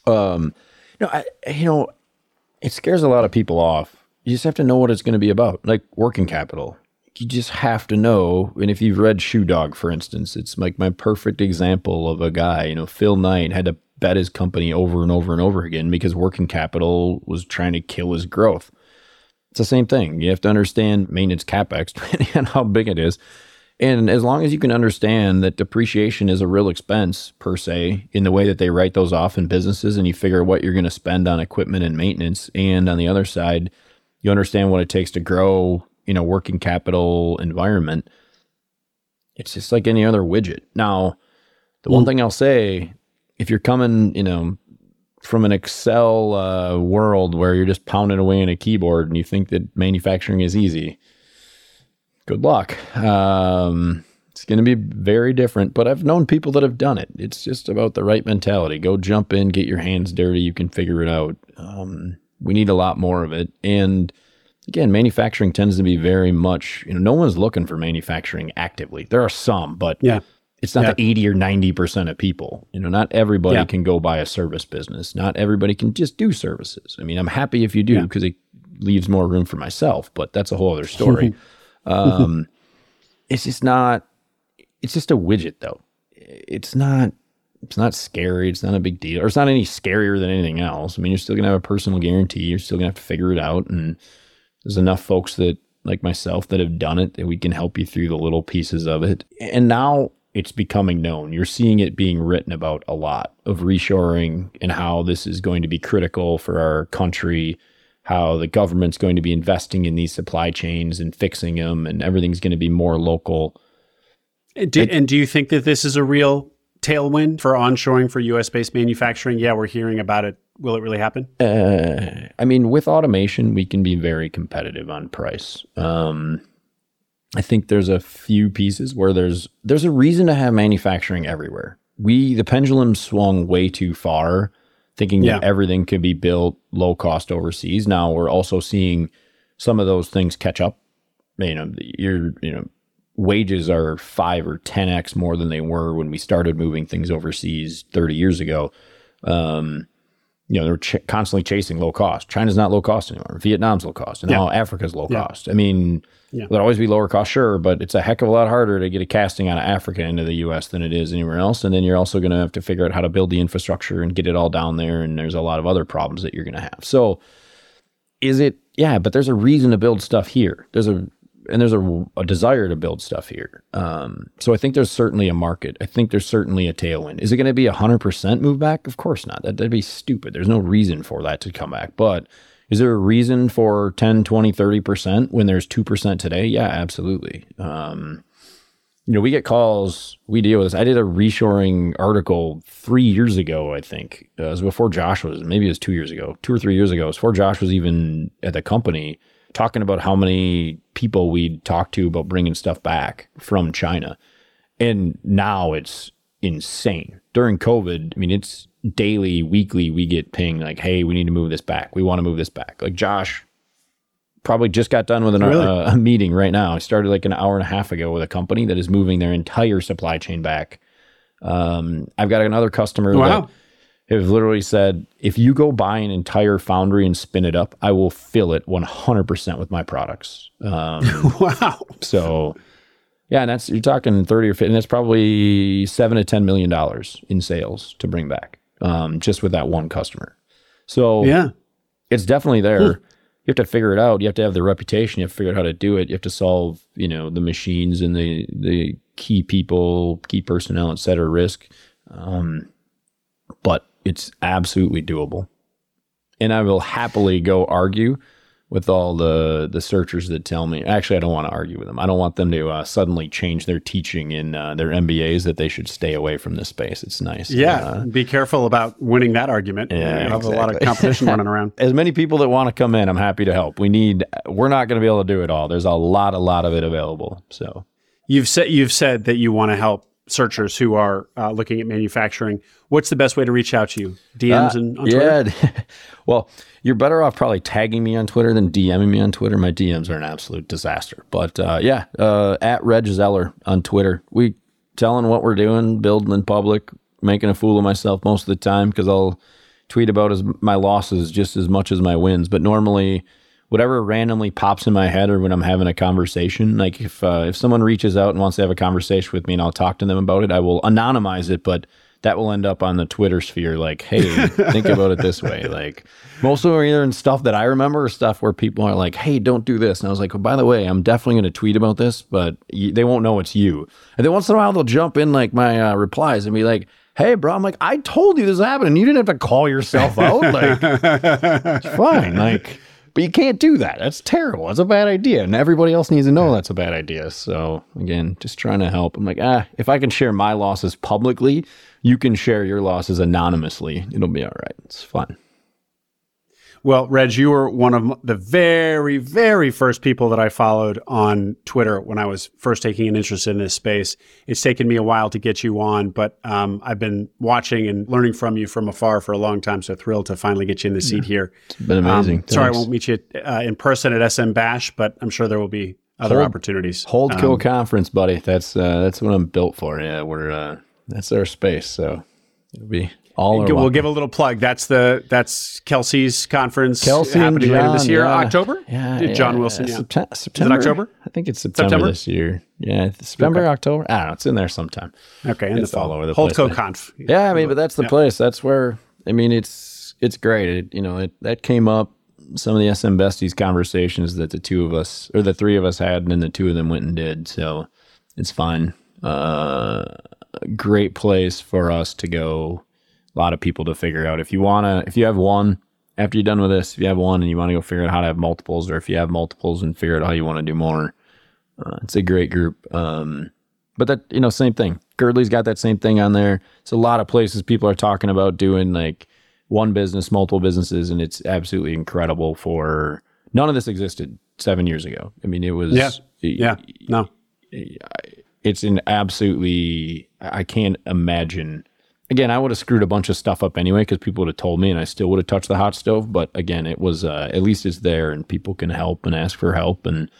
Um, no, I, you know, it scares a lot of people off. You just have to know what it's going to be about, like working capital. You just have to know. And if you've read Shoe Dog, for instance, it's like my perfect example of a guy. You know, Phil Knight had to bet his company over and over and over again because working capital was trying to kill his growth. It's the same thing. You have to understand maintenance capex, <laughs> depending on how big it is. And as long as you can understand that depreciation is a real expense per se, in the way that they write those off in businesses, and you figure what you're going to spend on equipment and maintenance, and on the other side, you understand what it takes to grow in a working capital environment. It's just like any other widget. Now, the one mm. thing I'll say if you're coming, you know, from an Excel uh, world where you're just pounding away in a keyboard and you think that manufacturing is easy, good luck. Um, it's going to be very different, but I've known people that have done it. It's just about the right mentality. Go jump in, get your hands dirty. You can figure it out. Um, we need a lot more of it. And again, manufacturing tends to be very much, you know, no one's looking for manufacturing actively. There are some, but yeah. It's not yeah. the 80 or 90% of people. You know, not everybody yeah. can go buy a service business. Not everybody can just do services. I mean, I'm happy if you do because yeah. it leaves more room for myself, but that's a whole other story. <laughs> um, it's just not, it's just a widget though. It's not, it's not scary. It's not a big deal. Or it's not any scarier than anything else. I mean, you're still going to have a personal guarantee. You're still going to have to figure it out. And there's enough folks that, like myself, that have done it that we can help you through the little pieces of it. And now, it's becoming known. You're seeing it being written about a lot of reshoring and how this is going to be critical for our country, how the government's going to be investing in these supply chains and fixing them, and everything's going to be more local. And do, and do you think that this is a real tailwind for onshoring for US based manufacturing? Yeah, we're hearing about it. Will it really happen? Uh, I mean, with automation, we can be very competitive on price. Um, I think there's a few pieces where there's there's a reason to have manufacturing everywhere. We the pendulum swung way too far, thinking yeah. that everything could be built low cost overseas. Now we're also seeing some of those things catch up. You know, your you know wages are five or ten x more than they were when we started moving things overseas 30 years ago. Um, you know, they're ch- constantly chasing low cost. China's not low cost anymore. Vietnam's low cost, and yeah. now Africa's low yeah. cost. I mean, yeah. There'll always be lower cost, sure, but it's a heck of a lot harder to get a casting out of Africa into the U.S. than it is anywhere else. And then you're also going to have to figure out how to build the infrastructure and get it all down there. And there's a lot of other problems that you're going to have. So, is it? Yeah, but there's a reason to build stuff here. There's a and there's a, a desire to build stuff here. Um, so I think there's certainly a market. I think there's certainly a tailwind. Is it going to be a hundred percent move back? Of course not. That, that'd be stupid. There's no reason for that to come back, but is there a reason for 10, 20, 30% when there's 2% today? Yeah, absolutely. Um, you know, we get calls, we deal with this. I did a reshoring article three years ago, I think. Uh, it was before Josh was, maybe it was two years ago, two or three years ago. It was before Josh was even at the company, talking about how many people we'd talked to about bringing stuff back from China. And now it's insane. During COVID, I mean, it's daily, weekly, we get ping like, hey, we need to move this back. We want to move this back. Like Josh probably just got done with an, Really? uh, a meeting right now. I started like an hour and a half ago with a company that is moving their entire supply chain back. Um, I've got another customer Wow. that have literally said, if you go buy an entire foundry and spin it up, I will fill it 100% with my products. Um, <laughs> Wow. so, yeah, and that's you're talking 30 or 50, and that's probably seven to 10 million dollars in sales to bring back um, just with that one customer. So, Yeah. it's definitely there. You have to figure it out. You have to have the reputation. You have to figure out how to do it. You have to solve, you know, the machines and the the key people, key personnel, et cetera, risk. Um, but it's absolutely doable. And I will happily go argue with all the the searchers that tell me. Actually, I don't want to argue with them. I don't want them to uh, suddenly change their teaching in uh, their MBAs that they should stay away from this space. It's nice. Yeah. Uh, Be careful about winning that argument. Yeah, you have a lot of competition running <laughs> around. as many people that want to come in, I'm happy to help. We need. We're not going to be able to do it all. There's a lot, a lot of it available. So You've said you've said that you want to help searchers who are uh, looking at manufacturing. What's the best way to reach out to you? DMs and on Twitter? yeah. <laughs> well, you're better off probably tagging me on Twitter than DMing me on Twitter. My DMs are an absolute disaster. But uh, yeah, uh, at Reg Zeller on Twitter. We telling what we're doing, building in public, making a fool of myself most of the time because I'll tweet about as my losses just as much as my wins. But normally, whatever randomly pops in my head or when I'm having a conversation, like if uh, if someone reaches out and wants to have a conversation with me and I'll talk to them about it, I will anonymize it, but that will end up on the Twitter sphere. Like, hey, think about it this way. <laughs> Like, most of them are either in stuff that I remember or stuff where people are like, hey, don't do this. And I was like, well, by the way, I'm definitely going to tweet about this, but y- they won't know it's you. And then once in a while, they'll jump in like my uh, replies and be like, hey, bro, I'm like, I told you this happened. And you didn't have to call yourself out. <laughs> Like, it's fine. Like, but you can't do that. That's terrible. That's a bad idea. And everybody else needs to know that's a bad idea. So again, just trying to help. I'm like, ah, if I can share my losses publicly, you can share your losses anonymously. It'll be all right. It's fun. Well, Reg, you were one of the very, very first people that I followed on Twitter when I was first taking an interest in this space. It's taken me a while to get you on, but um, I've been watching and learning from you from afar for a long time. So thrilled to finally get you in the seat here. It's been amazing. Um, sorry, I won't meet you uh, in person at SMB Bash, but I'm sure there will be other Hold- opportunities. Hold Um, kill conference, buddy. That's uh, that's what I'm built for. Yeah, we're uh, that's our space. So it'll be all. We'll welcome. give a little plug. That's the that's Kelsey's conference Kelsey happening later this year, yeah. October. Yeah, John yeah, Wilson. yeah. Septe- September. October? I think it's September, September? this year. Yeah, September, October. I don't know. It's in there sometime. Okay, It's all over the Hold place. Conf. Yeah, I mean, but that's the place. That's where I mean, it's it's great. It, you know, it, that came up some of the SM besties conversations that the two of us or the three of us had, and then the two of them went and did. So it's fine. Uh, a great place for us to go. A lot of people to figure out. If you wanna, if you have one after you're done with this, if you have one and you want to go figure out how to have multiples, or if you have multiples and figure out how you want to do more, uh, it's a great group. Um, but that you know, same thing. Girdley's got that same thing on there. It's a lot of places people are talking about doing like one business, multiple businesses, and it's absolutely incredible. For none of this existed seven years ago. I mean, it was Yeah. Yeah. No. It's an absolutely I can't imagine. Again, I would have screwed a bunch of stuff up anyway because people would have told me, and I still would have touched the hot stove. But again, it was uh, at least it's there, and people can help and ask for help, and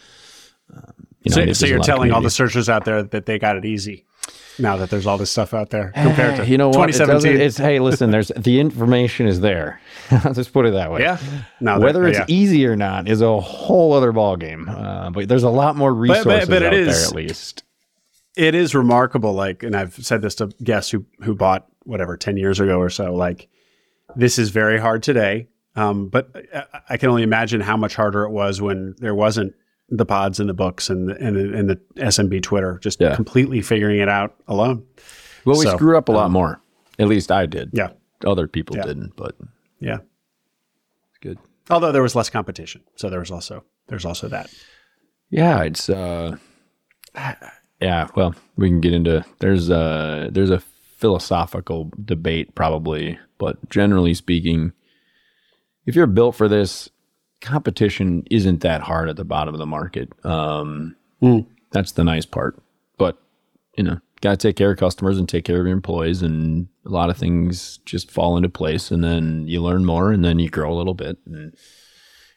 um, you know, So, you're telling all the searchers out there that they got it easy now that there's all this stuff out there compared to <sighs> you know what? It 2017. it's hey, listen. There's <laughs> the information is there. <laughs> I'll just put it that way. yeah. No, Whether it's yeah. easy or not is a whole other ballgame. Uh, but there's a lot more resources but it out is- there, at least. It is remarkable like and i've said this to guests who who bought whatever 10 years ago or so like this is very hard today um, but I, I can only imagine how much harder it was when there wasn't the pods and the books and the, and the, and the smb twitter just Yeah. completely figuring it out alone Well, we So, screw up a lot more. At least I did. yeah Other people Yeah. didn't, but yeah it's good. although there was less competition so there was also there's also that Yeah, it's uh yeah, well, we can get into there's uh there's a philosophical debate probably, but generally speaking, if you're built for this, competition isn't that hard at the bottom of the market. Um Mm. that's the nice part. But, you know, got to take care of customers and take care of your employees and a lot of things just fall into place and then you learn more and then you grow a little bit and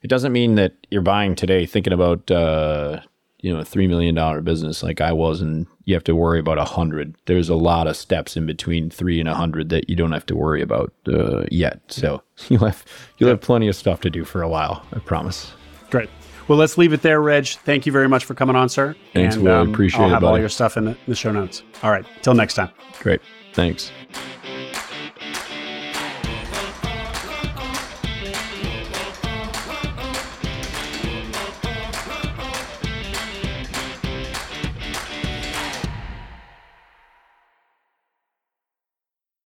it doesn't mean that you're buying today thinking about uh, you know a three million dollar business like I was, and you have to worry about a hundred. There's a lot of steps in between three and a hundred that you don't have to worry about uh, yet. So <laughs> you'll have you'll have plenty of stuff to do for a while. I promise. Great. Well, let's leave it there, Reg. Thank you very much for coming on, sir. Thanks, and, Will. Um, appreciate I'll it. I'll have buddy. all your stuff in the, in the show notes. All right. Till next time. Great. Thanks.